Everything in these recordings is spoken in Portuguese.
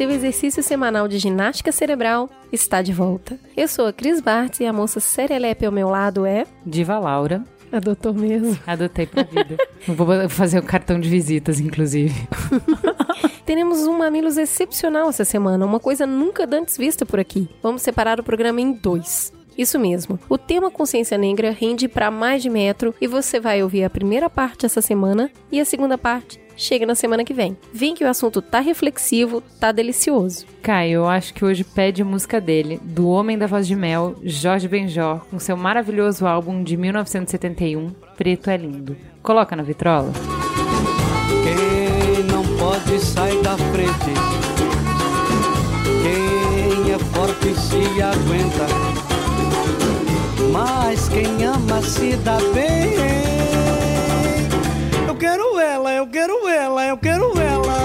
seu exercício semanal de ginástica cerebral está de volta. Eu sou a Cris Bartz e a moça serelepe ao meu lado é... Diva Laura. Adotou mesmo. Adotei pra vida. Vou fazer o cartão de visitas, inclusive. Teremos um Mamilos excepcional essa semana, uma coisa nunca antes vista por aqui. Vamos separar o programa em dois. Isso mesmo. O tema Consciência Negra rende para mais de metro e você vai ouvir a primeira parte essa semana e a segunda parte chega na semana que vem. Vem que o assunto tá reflexivo, tá delicioso. Caio, eu acho que hoje pede a música dele, do Homem da Voz de Mel, Jorge Benjor, com seu maravilhoso álbum de 1971, Preto é Lindo. Coloca na vitrola. Quem não pode sair da frente. Quem é forte se aguenta. Mas quem ama se dá bem. Eu quero ela, eu quero ela, eu quero ela.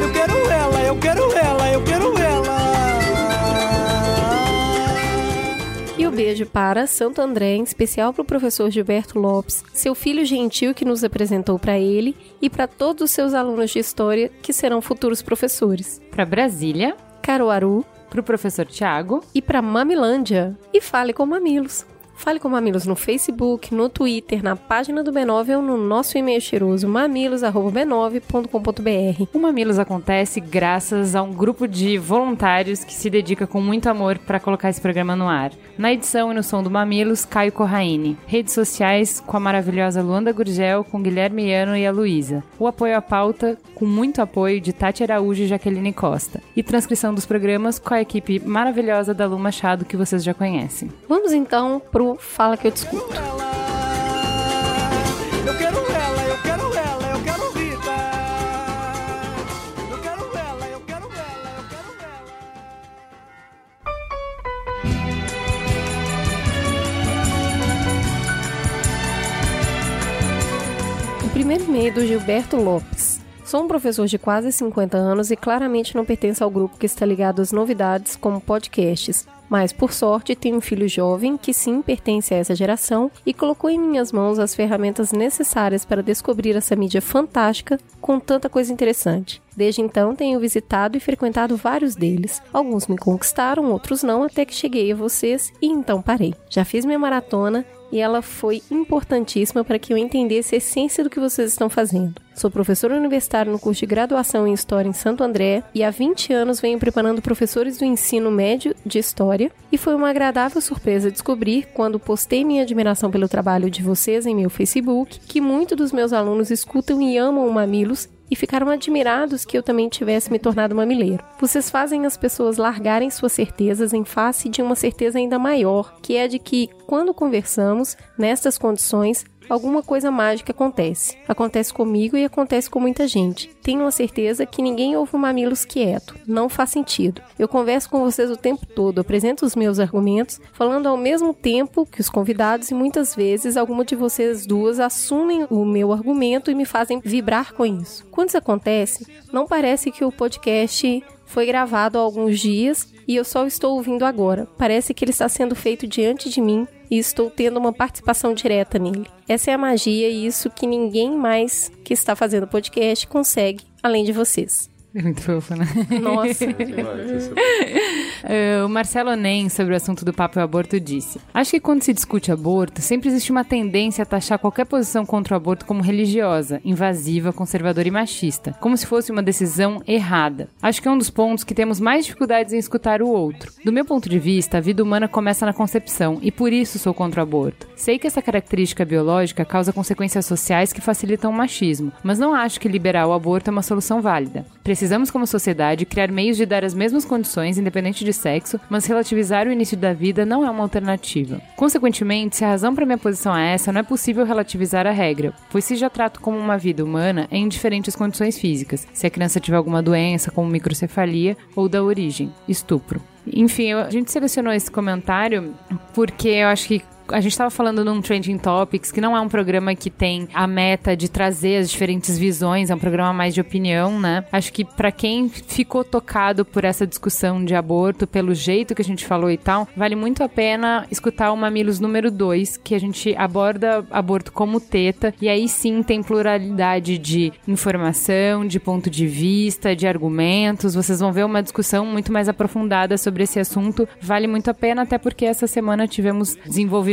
Eu quero ela, eu quero ela, eu quero ela. E o beijo para Santo André, em especial para o professor Gilberto Lopes, seu filho gentil que nos apresentou para ele e para todos os seus alunos de história que serão futuros professores. Para Brasília, Caruaru para o professor Tiago e para Mamilândia. E fale com Mamilos. Fale com Mamilos no Facebook, no Twitter, na página do B9 ou no nosso e-mail cheiroso mamilos.b9.com.br. O Mamilos acontece graças a um grupo de voluntários que se dedica com muito amor para colocar esse programa no ar. Na edição e no som do Mamilos, Caio Corraine. Redes sociais com a maravilhosa Luanda Gurgel, com Guilherme Iano e a Luísa. O apoio à pauta com muito apoio de Tati Araújo e Jaqueline Costa. E transcrição dos programas com a equipe maravilhosa da Lu Machado que vocês já conhecem. Vamos então pro Fala que eu discuto. Eu quero ela, eu quero ela, eu quero vida. Eu quero ela, eu quero ela, eu quero ela. O primeiro e-mail é do Gilberto Lopes. Sou um professor de quase 50 anos e claramente não pertenço ao grupo que está ligado às novidades como podcasts. Mas, por sorte, tenho um filho jovem que sim pertence a essa geração e colocou em minhas mãos as ferramentas necessárias para descobrir essa mídia fantástica com tanta coisa interessante. Desde então, tenho visitado e frequentado vários deles. Alguns me conquistaram, outros não, até que cheguei a vocês e então parei. Já fiz minha maratona e ela foi importantíssima para que eu entendesse a essência do que vocês estão fazendo. Sou professora universitária no curso de graduação em História em Santo André e há 20 anos venho preparando professores do ensino médio de História e foi uma agradável surpresa descobrir, quando postei minha admiração pelo trabalho de vocês em meu Facebook, que muitos dos meus alunos escutam e amam o Mamilos e ficaram admirados que eu também tivesse me tornado mamileiro. Vocês fazem as pessoas largarem suas certezas em face de uma certeza ainda maior, que é de que, quando conversamos, nestas condições, alguma coisa mágica acontece. Acontece comigo e acontece com muita gente. Tenho a certeza que ninguém ouve o Mamilos quieto. Não faz sentido. Eu converso com vocês o tempo todo, apresento os meus argumentos, falando ao mesmo tempo que os convidados e muitas vezes alguma de vocês duas assumem o meu argumento e me fazem vibrar com isso. Quando isso acontece, não parece que o podcast foi gravado há alguns dias e eu só estou ouvindo agora. Parece que ele está sendo feito diante de mim e estou tendo uma participação direta nele. Essa é a magia e isso que ninguém mais que está fazendo podcast consegue, além de vocês. É muito fofo, né? Nossa. Uh, o Marcelo Nem, sobre o assunto do papo e aborto, disse: Acho que quando se discute aborto, sempre existe uma tendência a taxar qualquer posição contra o aborto como religiosa, invasiva, conservadora e machista, como se fosse uma decisão errada. Acho que é um dos pontos que temos mais dificuldades em escutar o outro. Do meu ponto de vista, a vida humana começa na concepção e por isso sou contra o aborto. Sei que essa característica biológica causa consequências sociais que facilitam o machismo, mas não acho que liberar o aborto é uma solução válida. Precisamos, como sociedade, criar meios de dar as mesmas condições, independente de sexo, mas relativizar o início da vida não é uma alternativa. Consequentemente, se a razão para minha posição é essa, não é possível relativizar a regra, pois se já trato como uma vida humana, é em diferentes condições físicas, se a criança tiver alguma doença, como microcefalia, ou da origem, estupro. Enfim, a gente selecionou esse comentário porque eu acho que a gente estava falando num Trending Topics, que não é um programa que tem a meta de trazer as diferentes visões, é um programa mais de opinião, né? Acho que para quem ficou tocado por essa discussão de aborto, pelo jeito que a gente falou e tal, vale muito a pena escutar o Mamilos número 2, que a gente aborda aborto como teta, e aí sim tem pluralidade de informação, de ponto de vista, de argumentos. Vocês vão ver uma discussão muito mais aprofundada sobre esse assunto. Vale muito a pena, até porque essa semana tivemos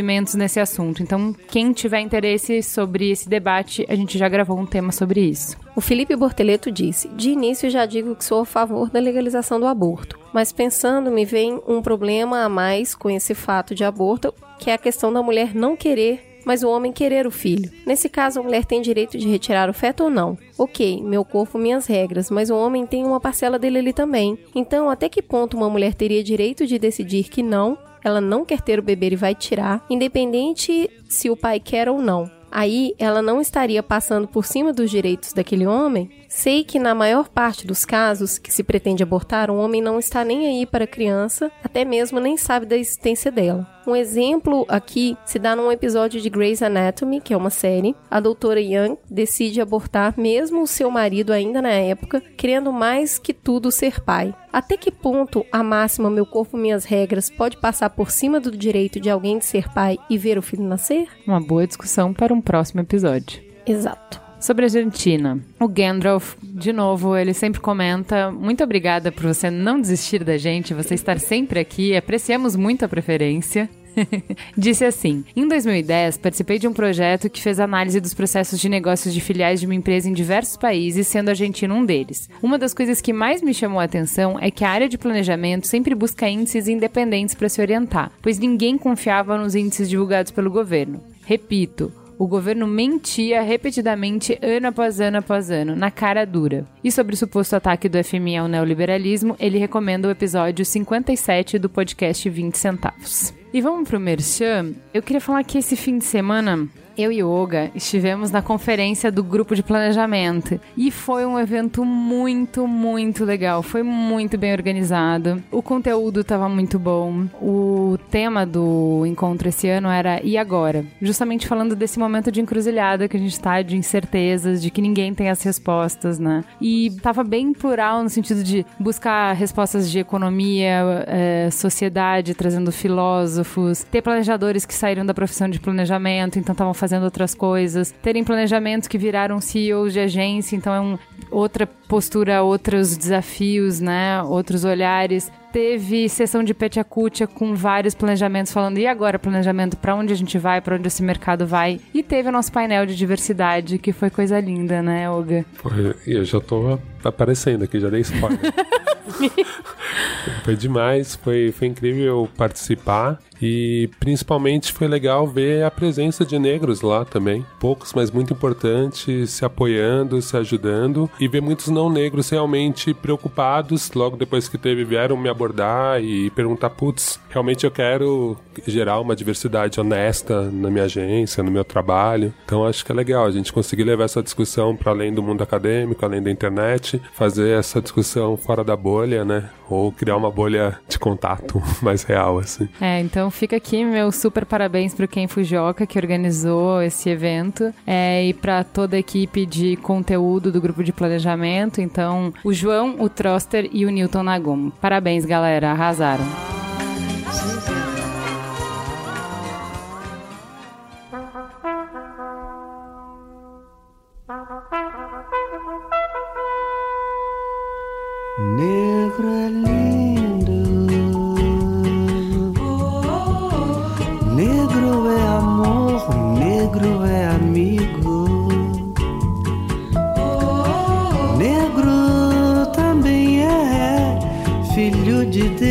desenvolvimentos nesse assunto. Então, quem tiver interesse sobre esse debate, a gente já gravou um tema sobre isso. O Felipe Borteleto disse: De início já digo que sou a favor da legalização do aborto, mas pensando me vem um problema a mais com esse fato de aborto, que é a questão da mulher não querer mas o homem querer o filho. Nesse caso, a mulher tem direito de retirar o feto ou não? Ok, meu corpo, minhas regras, mas o homem tem uma parcela dele ali também. Então, até que ponto uma mulher teria direito de decidir que não, ela não quer ter o bebê e vai tirar, independente se o pai quer ou não? Aí ela não estaria passando por cima dos direitos daquele homem? Sei que na maior parte dos casos que se pretende abortar, o homem não está nem aí para a criança, até mesmo nem sabe da existência dela. Um exemplo aqui se dá num episódio de Grey's Anatomy, que é uma série. A doutora Young decide abortar mesmo o seu marido ainda na época, querendo mais que tudo ser pai. Até que ponto a máxima meu corpo, minhas regras pode passar por cima do direito de alguém de ser pai e ver o filho nascer? Uma boa discussão para um próximo episódio. Exato. Sobre a Argentina, o Gandalf, de novo, ele sempre comenta: Muito obrigada por você não desistir da gente, você estar sempre aqui, apreciamos muito a preferência. Disse assim: Em 2010, participei de um projeto que fez análise dos processos de negócios de filiais de uma empresa em diversos países, sendo a Argentina um deles. Uma das coisas que mais me chamou a atenção é que a área de planejamento sempre busca índices independentes para se orientar, pois ninguém confiava nos índices divulgados pelo governo. Repito, o governo mentia repetidamente ano após ano após ano, na cara dura. E sobre o suposto ataque do FMI ao neoliberalismo, ele recomenda o episódio 57 do podcast 20 centavos. E vamos pro Merchan. Eu queria falar que esse fim de semana eu e o Olga estivemos na conferência do grupo de planejamento e foi um evento muito, muito legal. Foi muito bem organizado. O conteúdo estava muito bom. O tema do encontro esse ano era E agora? Justamente falando desse momento de encruzilhada que a gente está, de incertezas, de que ninguém tem as respostas, né? E tava bem plural no sentido de buscar respostas de economia, eh, sociedade, trazendo filósofos, ter planejadores que saíram da profissão de planejamento, então estavam fazendo outras coisas, terem planejamentos que viraram CEOs de agência, então é um, outra postura, outros desafios, né? Outros olhares. Teve sessão de Petiacutia com vários planejamentos falando e agora planejamento para onde a gente vai, para onde esse mercado vai. E teve o nosso painel de diversidade, que foi coisa linda, né, Olga? E eu já tô aparecendo aqui, já dei spoiler. foi demais, foi, foi incrível participar e principalmente foi legal ver a presença de negros lá também. Poucos, mas muito importantes, se apoiando, se ajudando e ver muitos não negros realmente preocupados. Logo depois que teve, vieram me abordar e perguntar: putz, realmente eu quero gerar uma diversidade honesta na minha agência, no meu trabalho. Então acho que é legal a gente conseguir levar essa discussão para além do mundo acadêmico, além da internet, fazer essa discussão fora da bolha, né? Ou criar uma bolha de contato mais real, assim. É, então fica aqui meu super parabéns pro Ken Fujioka, que organizou esse evento, é, e para toda a equipe de conteúdo do grupo de planejamento. Então, o João, o Troster e o Newton Nagum. Parabéns, galera, arrasaram. Negro é negro é amigo, negro também é filho de Deus.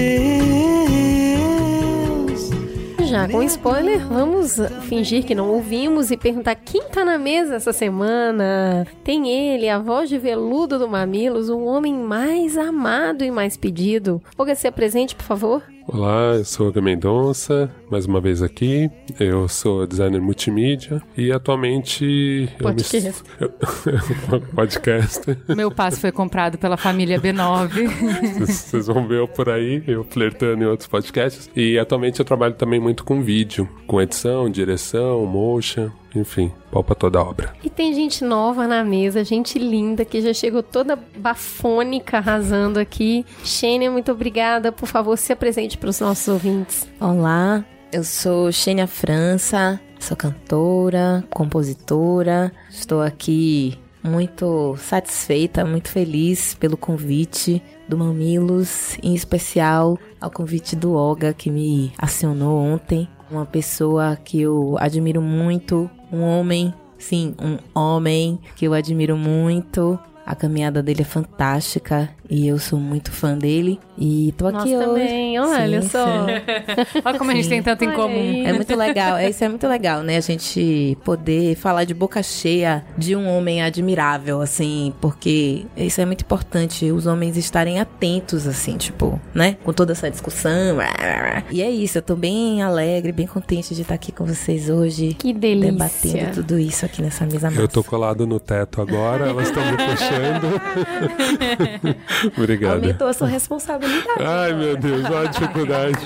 Já com spoiler, vamos fingir que não ouvimos e perguntar quem tá na mesa essa semana. Tem ele, a voz de veludo do Mamilos, o homem mais amado e mais pedido. Olga, se apresente, por favor. Olá, eu sou Olga Mendonça, mais uma vez aqui. Eu sou designer multimídia e atualmente. Podcast. Eu me... Podcast. Meu passe foi comprado pela família B9. Vocês vão ver eu por aí, eu flertando em outros podcasts. E atualmente eu trabalho também muito com vídeo, com edição, direção, motion. Enfim, pau pra toda a obra. E tem gente nova na mesa, gente linda, que já chegou toda bafônica arrasando aqui. Xênia, muito obrigada. Por favor, se apresente para os nossos ouvintes. Olá, eu sou Xênia França, sou cantora, compositora. Estou aqui muito satisfeita, muito feliz pelo convite do Mamilos, em especial ao convite do Olga que me acionou ontem. Uma pessoa que eu admiro muito, um homem, sim, um homem que eu admiro muito. A caminhada dele é fantástica e eu sou muito fã dele. E tô aqui Nós hoje. também, olha Sim, só. sim. Olha como a gente tem tanto em comum. aí. É muito legal, é, isso é muito legal, né? A gente poder falar de boca cheia de um homem admirável, assim, porque isso é muito importante, os homens estarem atentos, assim, tipo, né? Com toda essa discussão. E é isso, eu tô bem alegre, bem contente de estar aqui com vocês hoje. Que delícia. Debatendo tudo isso aqui nessa mesa massa. Eu tô colado no teto agora, elas estão me puxando. Obrigado. Aumentou a sua responsabilidade. Ai, meu Deus, olha a dificuldade.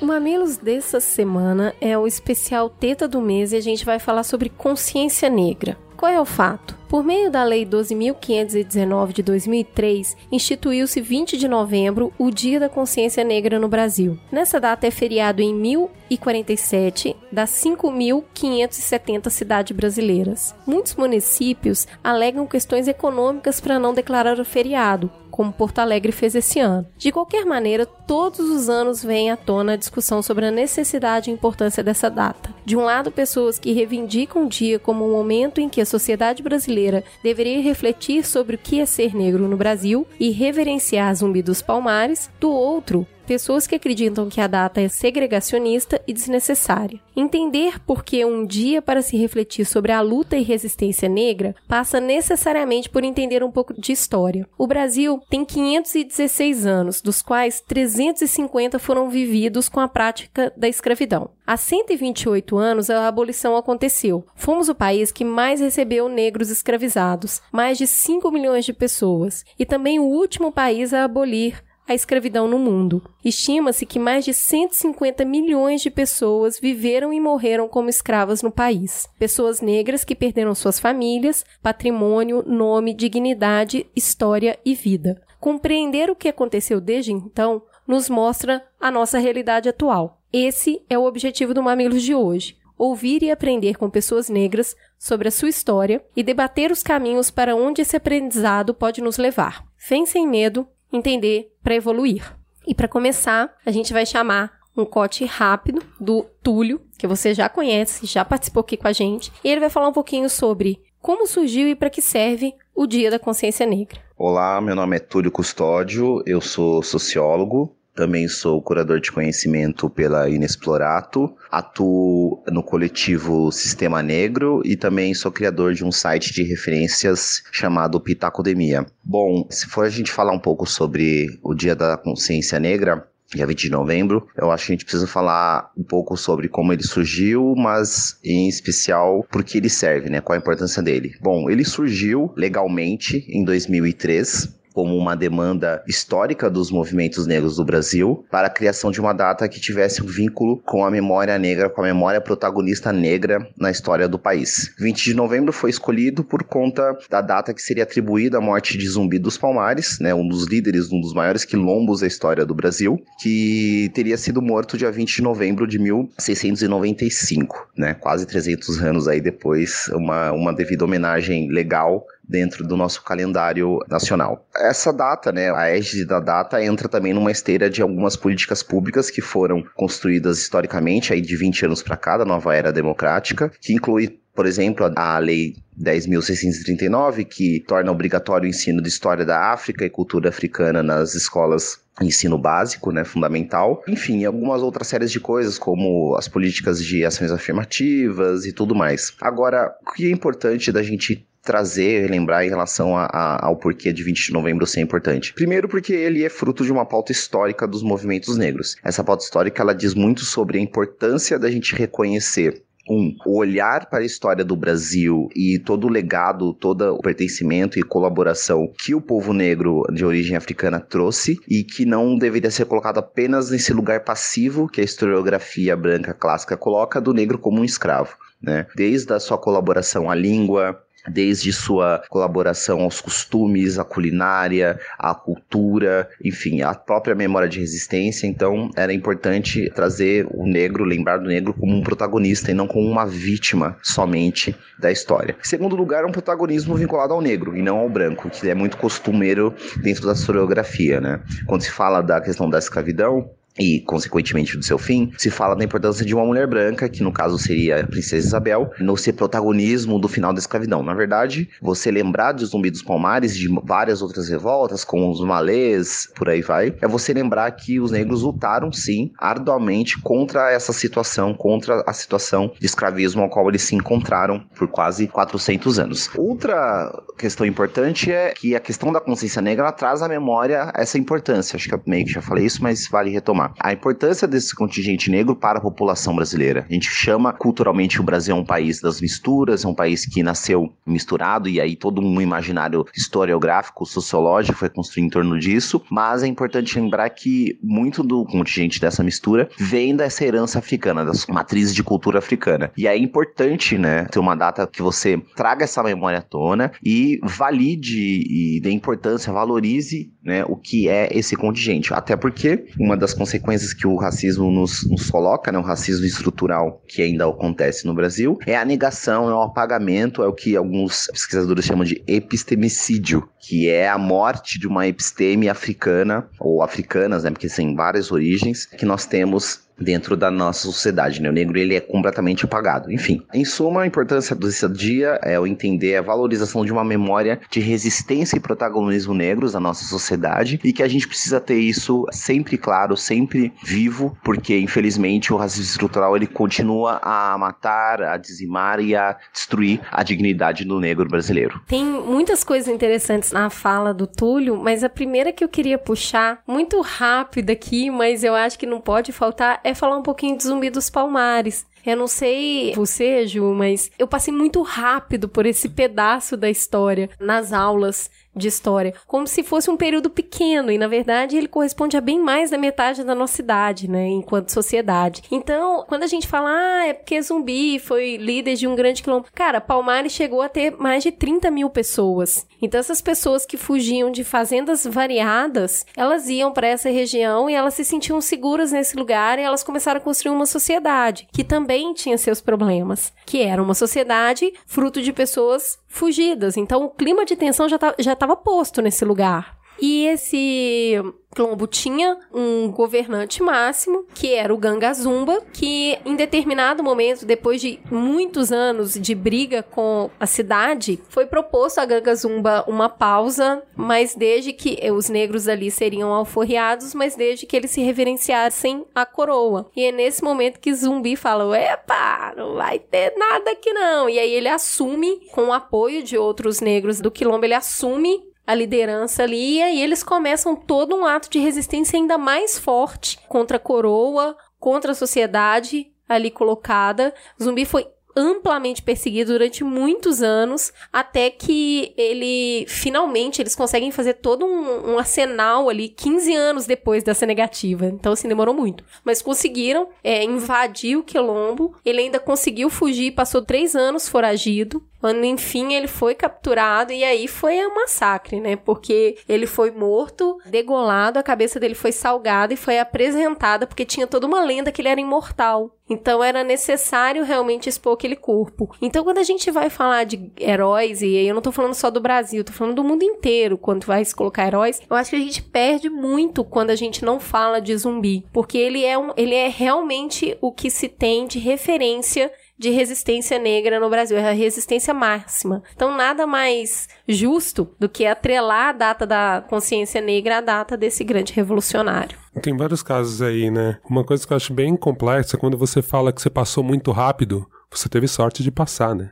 O Mamilos dessa semana é o especial Teta do mês e a gente vai falar sobre consciência negra. Qual é o fato? Por meio da Lei 12.519 de 2003, instituiu-se 20 de novembro o Dia da Consciência Negra no Brasil. Nessa data é feriado em 1047 das 5.570 cidades brasileiras. Muitos municípios alegam questões econômicas para não declarar o feriado, como Porto Alegre fez esse ano. De qualquer maneira, todos os anos vem à tona a discussão sobre a necessidade e importância dessa data. De um lado, pessoas que reivindicam o dia como um momento em que a sociedade brasileira deveria refletir sobre o que é ser negro no Brasil e reverenciar Zumbi dos Palmares. Do outro, pessoas que acreditam que a data é segregacionista e desnecessária. Entender por que um dia para se refletir sobre a luta e resistência negra passa necessariamente por entender um pouco de história. O Brasil tem 516 anos, dos quais 350 foram vividos com a prática da escravidão. Há 128 anos a abolição aconteceu. Fomos o país que mais recebeu negros escravizados, mais de 5 milhões de pessoas, e também o último país a abolir a escravidão no mundo. Estima-se que mais de 150 milhões de pessoas viveram e morreram como escravas no país. Pessoas negras que perderam suas famílias, patrimônio, nome, dignidade, história e vida. Compreender o que aconteceu desde então nos mostra a nossa realidade atual. Esse é o objetivo do Mamilos de hoje. Ouvir e aprender com pessoas negras sobre a sua história e debater os caminhos para onde esse aprendizado pode nos levar. Vem sem medo, entender para evoluir. E para começar, a gente vai chamar um cote rápido do Túlio, que você já conhece, já participou aqui com a gente, e ele vai falar um pouquinho sobre como surgiu e para que serve o Dia da Consciência Negra. Olá, meu nome é Túlio Custódio, eu sou sociólogo, também sou curador de conhecimento pela Inexplorato, atuo no coletivo Sistema Negro e também sou criador de um site de referências chamado Pitacodemia. Bom, se for a gente falar um pouco sobre o Dia da Consciência Negra, dia 20 de novembro. Eu acho que a gente precisa falar um pouco sobre como ele surgiu, mas em especial por que ele serve, né? Qual a importância dele. Bom, ele surgiu legalmente em 2003 como uma demanda histórica dos movimentos negros do Brasil para a criação de uma data que tivesse um vínculo com a memória negra, com a memória protagonista negra na história do país. 20 de novembro foi escolhido por conta da data que seria atribuída à morte de Zumbi dos Palmares, né, um dos líderes de um dos maiores quilombos da história do Brasil, que teria sido morto dia 20 de novembro de 1695, né, quase 300 anos aí depois, uma, uma devida homenagem legal dentro do nosso calendário nacional. Essa data, né, a égide da data entra também numa esteira de algumas políticas públicas que foram construídas historicamente aí de 20 anos para cá, da nova era democrática, que inclui por exemplo, a Lei 10.639, que torna obrigatório o ensino de história da África e cultura africana nas escolas ensino básico, né, fundamental. Enfim, algumas outras séries de coisas, como as políticas de ações afirmativas e tudo mais. Agora, o que é importante da gente trazer, lembrar em relação a, a, ao porquê de 20 de novembro ser importante. Primeiro porque ele é fruto de uma pauta histórica dos movimentos negros. Essa pauta histórica ela diz muito sobre a importância da gente reconhecer um, o olhar para a história do Brasil e todo o legado, todo o pertencimento e colaboração que o povo negro de origem africana trouxe e que não deveria ser colocado apenas nesse lugar passivo que a historiografia branca clássica coloca do negro como um escravo. Né? Desde a sua colaboração à língua, desde sua colaboração aos costumes, à culinária, à cultura, enfim, a própria memória de resistência. Então, era importante trazer o negro, lembrar do negro como um protagonista e não como uma vítima somente da história. Em segundo lugar, um protagonismo vinculado ao negro e não ao branco, que é muito costumeiro dentro da historiografia, né? Quando se fala da questão da escravidão, e, consequentemente, do seu fim, se fala da importância de uma mulher branca, que no caso seria a Princesa Isabel, no ser protagonismo do final da escravidão. Na verdade, você lembrar de Zumbi dos Palmares, de várias outras revoltas, como os malês, por aí vai, é você lembrar que os negros lutaram, sim, arduamente contra essa situação, contra a situação de escravismo ao qual eles se encontraram por quase 400 anos. Outra questão importante é que a questão da consciência negra traz à memória essa importância. Acho que eu meio que já falei isso, mas vale retomar a importância desse contingente negro para a população brasileira. A gente chama culturalmente o Brasil é um país das misturas, é um país que nasceu misturado e aí todo um imaginário historiográfico, sociológico foi construído em torno disso, mas é importante lembrar que muito do contingente dessa mistura vem dessa herança africana, das matrizes de cultura africana. E é importante, né, ter uma data que você traga essa memória à tona e valide e dê importância, valorize, né, o que é esse contingente. Até porque uma das consequências que o racismo nos, nos coloca, né, o racismo estrutural que ainda acontece no Brasil, é a negação, é o apagamento, é o que alguns pesquisadores chamam de epistemicídio, que é a morte de uma episteme africana, ou africanas, né, porque tem várias origens, que nós temos dentro da nossa sociedade, né? O negro ele é completamente apagado. Enfim, em suma, a importância desse dia é o entender a valorização de uma memória de resistência e protagonismo negros na nossa sociedade e que a gente precisa ter isso sempre claro, sempre vivo, porque infelizmente o racismo estrutural ele continua a matar, a dizimar e a destruir a dignidade do negro brasileiro. Tem muitas coisas interessantes na fala do Túlio, mas a primeira que eu queria puxar, muito rápida aqui, mas eu acho que não pode faltar, é falar um pouquinho de Zumbi dos Palmares. Eu não sei você, Ju, mas eu passei muito rápido por esse pedaço da história nas aulas de história, como se fosse um período pequeno, e na verdade ele corresponde a bem mais da metade da nossa idade, né, enquanto sociedade. Então, quando a gente fala, ah, é porque zumbi foi líder de um grande quilombo, cara, Palmares chegou a ter mais de 30 mil pessoas. Então, essas pessoas que fugiam de fazendas variadas, elas iam para essa região e elas se sentiam seguras nesse lugar e elas começaram a construir uma sociedade que também tinha seus problemas, que era uma sociedade fruto de pessoas fugidas. Então, o clima de tensão já tá, já estava posto nesse lugar. E esse Colombo tinha um governante máximo, que era o Ganga Zumba, que em determinado momento, depois de muitos anos de briga com a cidade, foi proposto a Ganga Zumba uma pausa, mas desde que os negros ali seriam alforriados, mas desde que eles se reverenciassem a coroa. E é nesse momento que Zumbi fala: "Epa, não vai ter nada aqui não". E aí ele assume com o apoio de outros negros do quilombo, ele assume a liderança ali, e aí eles começam todo um ato de resistência ainda mais forte contra a coroa, contra a sociedade ali colocada. Zumbi foi amplamente perseguido durante muitos anos, até que ele finalmente eles conseguem fazer todo um, um, arsenal ali 15 anos depois dessa negativa. Então, assim, demorou muito. Mas conseguiram é, invadir o Quilombo. Ele ainda conseguiu fugir, passou três anos foragido. Quando enfim ele foi capturado e aí foi um massacre, né? Porque ele foi morto, degolado, a cabeça dele foi salgada e foi apresentada porque tinha toda uma lenda que ele era imortal. Então era necessário realmente expor aquele corpo. Então quando a gente vai falar de heróis, e eu não tô falando só do Brasil, tô falando do mundo inteiro, quando vai se colocar heróis, eu acho que a gente perde muito quando a gente não fala de zumbi. Porque ele é, um, ele é realmente o que se tem de referência de resistência negra no Brasil, é a resistência máxima. Então, nada mais justo do que atrelar a data da consciência negra à data desse grande revolucionário. Tem vários casos aí, né? Uma coisa que eu acho bem complexa é quando você fala que você passou muito rápido, você teve sorte de passar, né?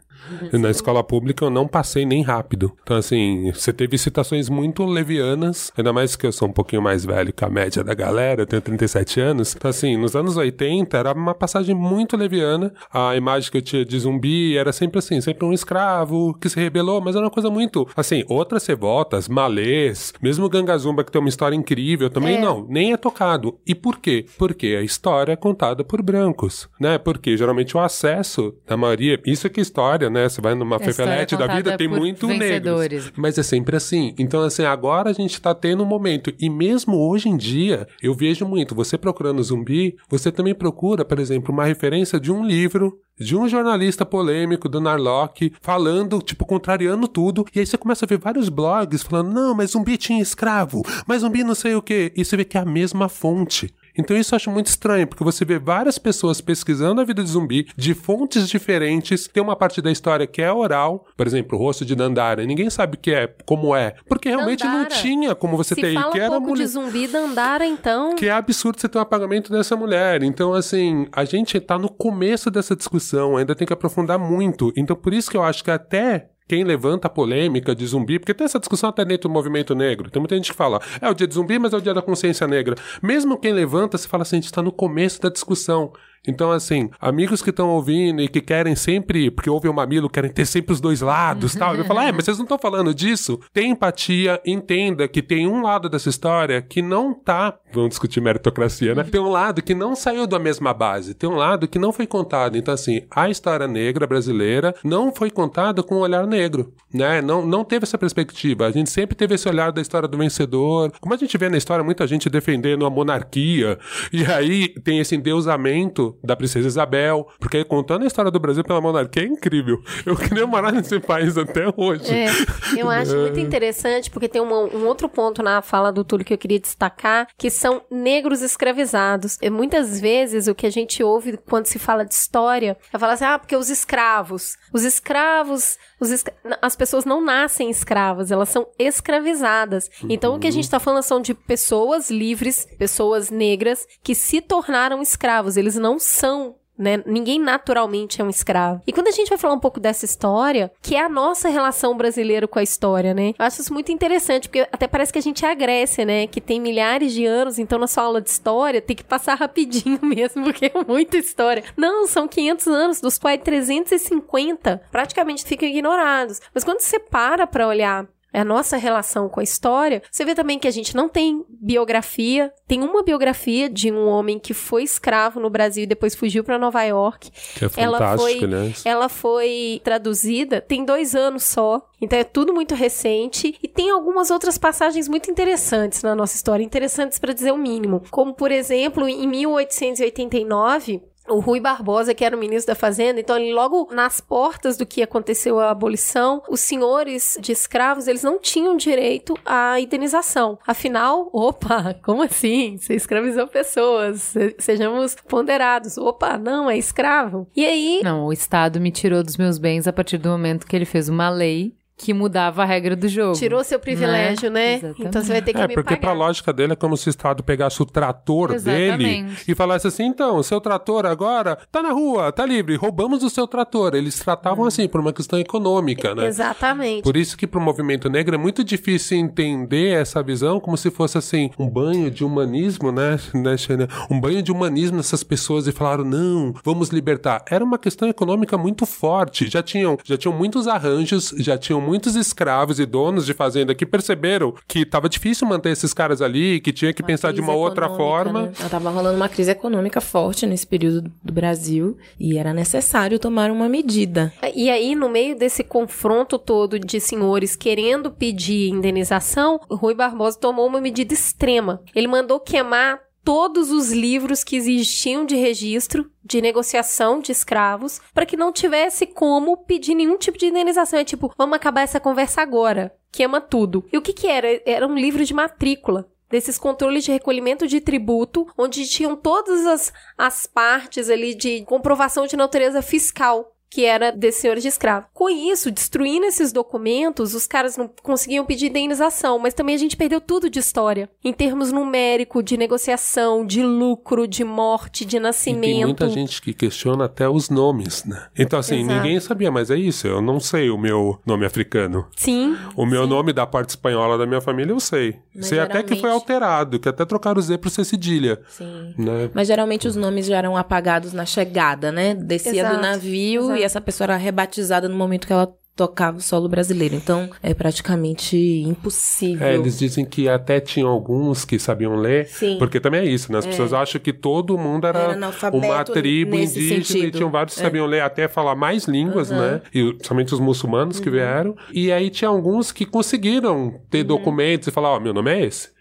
Na escola pública eu não passei nem rápido. Então, assim, você teve citações muito levianas, ainda mais que eu sou um pouquinho mais velho que a média da galera, eu tenho 37 anos. Então, assim, nos anos 80 era uma passagem muito leviana. A imagem que eu tinha de zumbi era sempre assim, sempre um escravo que se rebelou, mas era uma coisa muito. Assim, outras revoltas, malês, mesmo Gangazumba, que tem uma história incrível, também É. não, nem é tocado. E por quê? Porque a história é contada por brancos, né? Porque geralmente o acesso da maioria, isso é que é história, né? Você vai numa fefelete da vida, tem muito vencedores. negros. Mas é sempre assim. Então, assim, agora a gente tá tendo um momento. E mesmo hoje em dia, eu vejo muito. Você procurando zumbi, você também procura, por exemplo, uma referência de um livro. De um jornalista polêmico do Narlock falando, tipo, contrariando tudo. E aí você começa a ver vários blogs falando: não, mas zumbi tinha escravo, mas zumbi não sei o quê. E você vê que é a mesma fonte. Então isso eu acho muito estranho, porque você vê várias pessoas pesquisando a vida de zumbi de fontes diferentes. Tem uma parte da história que é oral, por exemplo, o rosto de Dandara. Ninguém sabe o que é, como é, porque realmente não Dandara. tinha como você Se ter. fala que um era pouco mulher. de zumbi Dandara, então... Que é absurdo você ter um apagamento dessa mulher. Então, assim, a gente tá no começo dessa discussão, ainda tem que aprofundar muito. Então, por isso que eu acho que até quem levanta a polêmica de zumbi, porque tem essa discussão até dentro do movimento negro. Tem muita gente que fala, é o dia de zumbi, mas é o dia da consciência negra. Mesmo quem levanta, se fala assim, a gente tá no começo da discussão. Então, assim, amigos que estão ouvindo e que querem sempre, porque ouvem o mamilo, querem ter sempre os dois lados tal. Eu falar, é, mas vocês não estão falando disso? Tem empatia, entenda que tem um lado dessa história que não tá. Vamos discutir meritocracia, né? Tem um lado que não saiu da mesma base, tem um lado que não foi contado. Então, assim, a história negra brasileira não foi contada com um olhar negro, né? Não, não teve essa perspectiva. A gente sempre teve esse olhar da história do vencedor. Como a gente vê na história, muita gente defendendo a monarquia, e aí tem esse endeusamento da princesa Isabel, porque aí contando a história do Brasil pela monarquia é incrível. Eu queria morar nesse país até hoje. É, eu acho muito interessante, porque tem uma- um outro ponto na fala do Túlio que eu queria destacar, que são negros escravizados. E muitas vezes o que a gente ouve quando se fala de história é falar assim, ah, porque os escravos, os escravos, os escra- as pessoas não nascem escravas, elas são escravizadas. Então o que a gente tá falando são de pessoas livres, pessoas negras, que se tornaram escravos, eles não são né? Ninguém naturalmente é um escravo. E quando a gente vai falar um pouco dessa história, que é a nossa relação brasileira com a história, né? Eu acho isso muito interessante, porque até parece que a gente é a Grécia, né? Que tem milhares de anos, então na sua aula de história tem que passar rapidinho mesmo, porque é muita história. Não, são 500 anos, dos quais 350 praticamente ficam ignorados. Mas quando você para pra olhar a nossa relação com a história, você vê também que a gente não tem biografia. Tem uma biografia de um homem que foi escravo no Brasil e depois fugiu para Nova York. Que é Ela foi, né? ela foi traduzida tem dois anos só. Então é tudo muito recente e tem algumas outras passagens muito interessantes na nossa história, interessantes para dizer o mínimo. Como por exemplo, em 1889 o Rui Barbosa, que era o ministro da Fazenda, então ele logo nas portas do que aconteceu a abolição, os senhores de escravos, eles não tinham direito à indenização. Afinal, opa, como assim? Você escravizou pessoas, se- sejamos ponderados. Opa, não, é escravo. E aí, Não, o Estado me tirou dos meus bens a partir do momento que ele fez uma lei que mudava a regra do jogo. tirou seu privilégio, né? Exatamente. Então você vai ter que É, me porque pra pagar. lógica dele é como se o Estado pegasse o trator dele Exatamente. e falasse assim: então, seu trator agora tá na rua, tá livre, roubamos o seu trator. Eles tratavam assim, por uma questão econômica, né? Exatamente. Por isso que pro movimento negro é muito difícil entender essa visão como se fosse assim, um banho de humanismo, né, né? Um banho de humanismo nessas pessoas e falaram, não, vamos libertar. Era uma questão econômica muito forte. Já tinham, já tinham muitos arranjos, já tinham muitos escravos e donos de fazenda que perceberam que tava difícil manter esses caras ali, que tinha que pensar de uma outra forma. né? Ela tava rolando uma crise econômica forte nesse período do Brasil e era necessário tomar uma medida. E aí, no meio desse confronto todo de senhores querendo pedir indenização, o Rui Barbosa tomou uma medida extrema. Ele mandou queimar todos os livros que existiam de registro de negociação de escravos para que não tivesse como pedir nenhum tipo de indenização. É tipo, vamos acabar essa conversa agora. Queima tudo. E o que que era? Era um livro de matrícula. desses controles de recolhimento de tributo, onde tinham todas as, as partes ali de comprovação de natureza fiscal que era desses senhores de escravo. Com isso, destruindo esses documentos, os caras não conseguiam pedir indenização, mas também a gente perdeu tudo de história, em termos numérico, de negociação, de lucro, de morte, de E nascimento. tem muita gente que questiona até os nomes, né? Então, assim, Exato. ninguém sabia, mas é isso. Eu não sei o meu nome africano. Sim. O meu nome da parte espanhola da minha família eu sei. Mas sei até que foi geralmente- alterado, que até trocaram o Z pro C cedilha. Sim. Né? Mas geralmente os nomes já eram apagados na chegada, né? Descia Exato, do navio exato. e essa pessoa era rebatizada no momento que ela tocava o solo brasileiro. Então é praticamente impossível. É, eles dizem que até tinham alguns que sabiam ler, Sim. porque também é isso, né? As pessoas acham que todo mundo era, Era uma tribo indígena e sentido. É. tinham vários que sabiam ler, até falar mais línguas, né? E somente os muçulmanos Uhum. que vieram. E aí tinha alguns que conseguiram ter Uhum. documentos e falar, ó, meu nome é esse.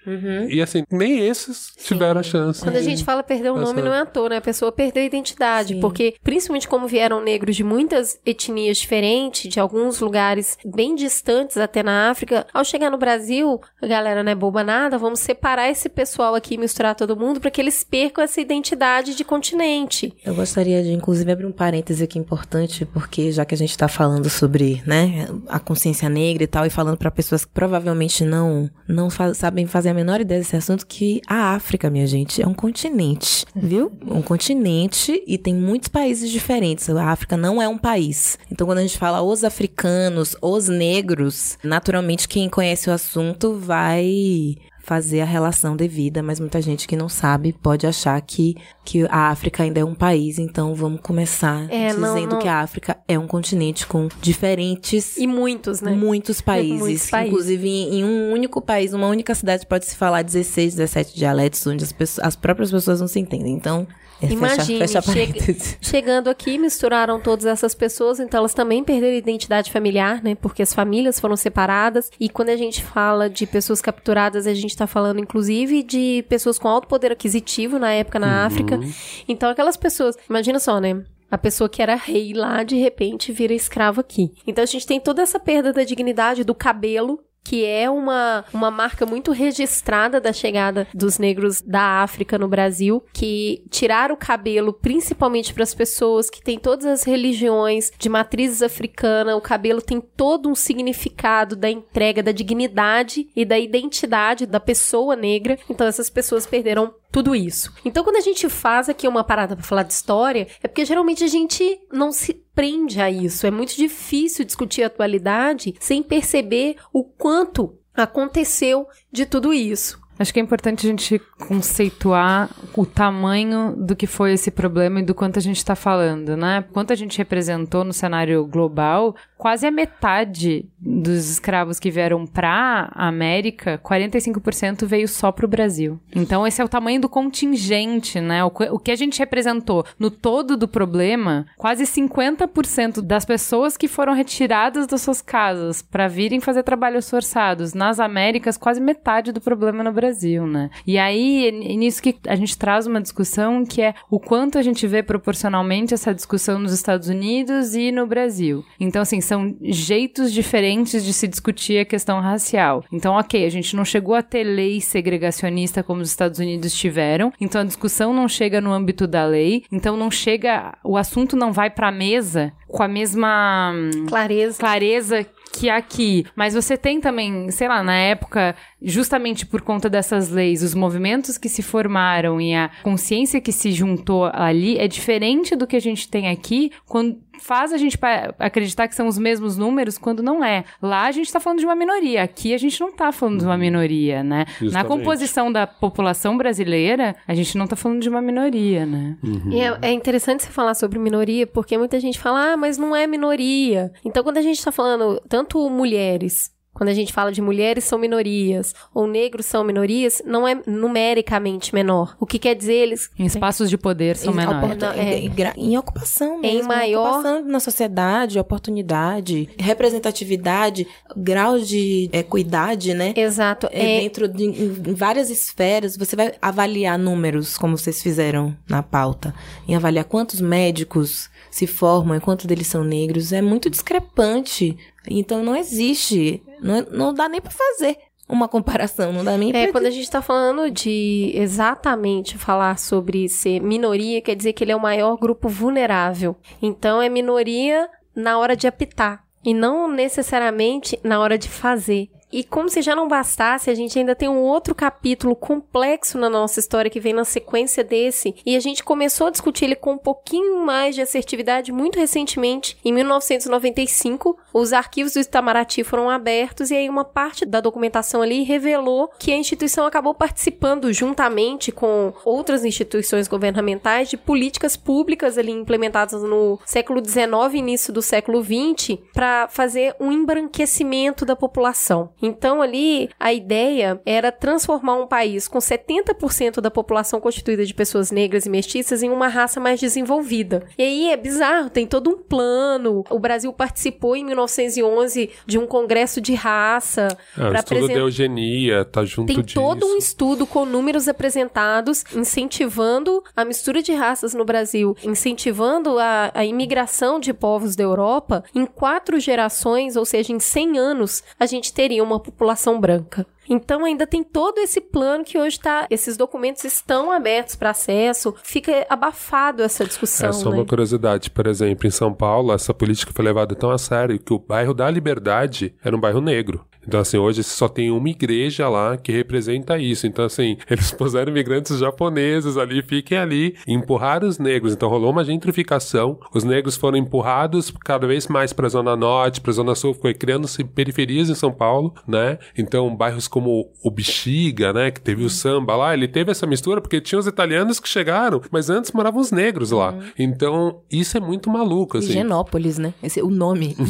E assim, nem esses tiveram a chance. Quando a gente fala perder o Tá nome, não é à toa, né? A pessoa perdeu a identidade. Sim. Porque, principalmente como vieram negros de muitas etnias diferentes, de alguns lugares bem distantes, até na África, ao chegar no Brasil, a galera não é boba nada, vamos separar esse pessoal aqui e misturar todo mundo para que eles percam essa identidade de continente. Eu gostaria de, inclusive, abrir um parêntese aqui importante, porque já que a gente está falando sobre, né, a consciência negra e tal, e falando para pessoas que provavelmente não, não fa- sabem fazer a menor ideia desse assunto, que a África, minha gente, é um continente, viu? Um continente e tem muitos países diferentes. A África não é um país. Então, quando a gente fala os africanos, os negros, naturalmente quem conhece o assunto vai fazer a relação devida, mas muita gente que não sabe pode achar que, que a África ainda é um país, então vamos começar É, não- dizendo não- que a África é um continente com diferentes E muitos, né? muitos países. Muitos países. Inclusive, em, em um único país, uma única cidade, pode se falar 16, 17 dialetos, onde as, pessoas, as próprias pessoas não se entendem. Então, é, Imagine, fecha, fecha chega- parênteses. Chegando aqui, misturaram todas essas pessoas, então elas também perderam a identidade familiar, né? Porque as famílias foram separadas. E quando a gente fala de pessoas capturadas, a gente tá falando, inclusive, de pessoas com alto poder aquisitivo na época na África. Então, aquelas pessoas. Imagina só, né? A pessoa que era rei lá, de repente, vira escravo aqui. Então, a gente tem toda essa perda da dignidade do cabelo. Que é uma, uma marca muito registrada da chegada dos negros da África no Brasil, que tiraram o cabelo principalmente para as pessoas que têm todas as religiões de matrizes africanas. O cabelo tem todo um significado da entrega da dignidade e da identidade da pessoa negra. Então essas pessoas perderam tudo isso. Então quando a gente faz aqui uma parada para falar de história, é porque geralmente a gente não se prende a isso. É muito difícil discutir a atualidade sem perceber o quanto aconteceu de tudo isso. Acho que é importante a gente conceituar o tamanho do que foi esse problema e do quanto a gente está falando, né? Quanto a gente representou no cenário global, quase a metade dos escravos que vieram para a América, 45% veio só para o Brasil. Então esse é o tamanho do contingente, né? O, que- a gente representou no todo do problema, quase 50% das pessoas que foram retiradas das suas casas para virem fazer trabalhos forçados nas Américas, quase metade do problema no Brasil, né? E aí, é nisso que a gente traz uma discussão que é o quanto a gente vê proporcionalmente essa discussão nos Estados Unidos e no Brasil. Então, assim, são jeitos diferentes de se discutir a questão racial. Então, ok, a gente não chegou a ter lei segregacionista como os Estados Unidos tiveram, então a discussão não chega no âmbito da lei, então não chega, o assunto não vai pra mesa com a mesma Clareza. clareza que aqui. Mas você tem também, sei lá, na época, justamente por conta dessas leis, os movimentos que se formaram e a consciência que se juntou ali é diferente do que a gente tem aqui quando faz a gente acreditar que são os mesmos números quando não é. Lá a gente tá falando de uma minoria, aqui a gente não tá falando de uma minoria, né? Na Justamente. composição da população brasileira, a gente não tá falando de uma minoria, né? E é, é interessante você falar sobre minoria, porque muita gente fala, ah, mas não é minoria. Então, quando a gente tá falando tanto mulheres, quando a gente fala de mulheres são minorias, ou negros são minorias, não é numericamente menor. O que quer dizer eles. Em espaços de poder são Em, menores. é. em, ocupação mesmo. Em maior- Ocupação na sociedade, oportunidade, representatividade, grau de equidade, né? Exato. É, É, dentro de em em várias esferas, você vai avaliar números, como vocês fizeram na pauta, em avaliar quantos médicos se formam e quantos deles são negros, é muito discrepante. Então não existe, não, não dá nem pra fazer. uma comparação, não dá nem É, pra quando a gente tá falando de exatamente falar sobre ser minoria, quer dizer que ele é o maior grupo vulnerável. Então é minoria na hora de apitar e não necessariamente na hora de fazer. E como se já não bastasse, a gente ainda tem um outro capítulo complexo na nossa história que vem na sequência desse, e a gente começou a discutir ele com um pouquinho mais de assertividade muito recentemente, em 1995. Os arquivos do Itamaraty foram abertos e aí uma parte da documentação ali revelou que a instituição acabou participando juntamente com outras instituições governamentais de políticas públicas ali implementadas no século XIX e início do século XX para fazer um embranquecimento da população. Então ali a ideia era transformar um país com 70% da população constituída de pessoas negras e mestiças em uma raça mais desenvolvida. E aí é bizarro, tem todo um plano. O Brasil participou em 1911 de um congresso de raça o para estudo da eugenia tá junto tem disso. todo um estudo com números apresentados, incentivando a mistura de raças no Brasil, incentivando a, a imigração de povos da Europa. Em quatro gerações, ou seja, em 100 anos, a gente teria uma população branca. Então ainda tem todo esse plano que hoje tá. Esses documentos estão abertos para acesso. Fica abafado essa discussão. É só né? uma curiosidade, por exemplo, em São Paulo, essa política foi levada tão a sério que o bairro da Liberdade era um bairro negro. Então, assim, hoje só tem uma igreja lá que representa isso. Então, assim, eles puseram imigrantes japoneses ali, fiquem ali, empurraram os negros. Então, rolou uma gentrificação. Os negros foram empurrados cada vez mais para a Zona Norte, para a Zona Sul, foi criando-se periferias em São Paulo, né? Então, bairros como o Bexiga, né, que teve o samba lá, ele teve essa mistura porque tinha os italianos que chegaram, mas antes moravam os negros lá. Então, isso é muito maluco, assim. Higienópolis, né? Esse, o nome,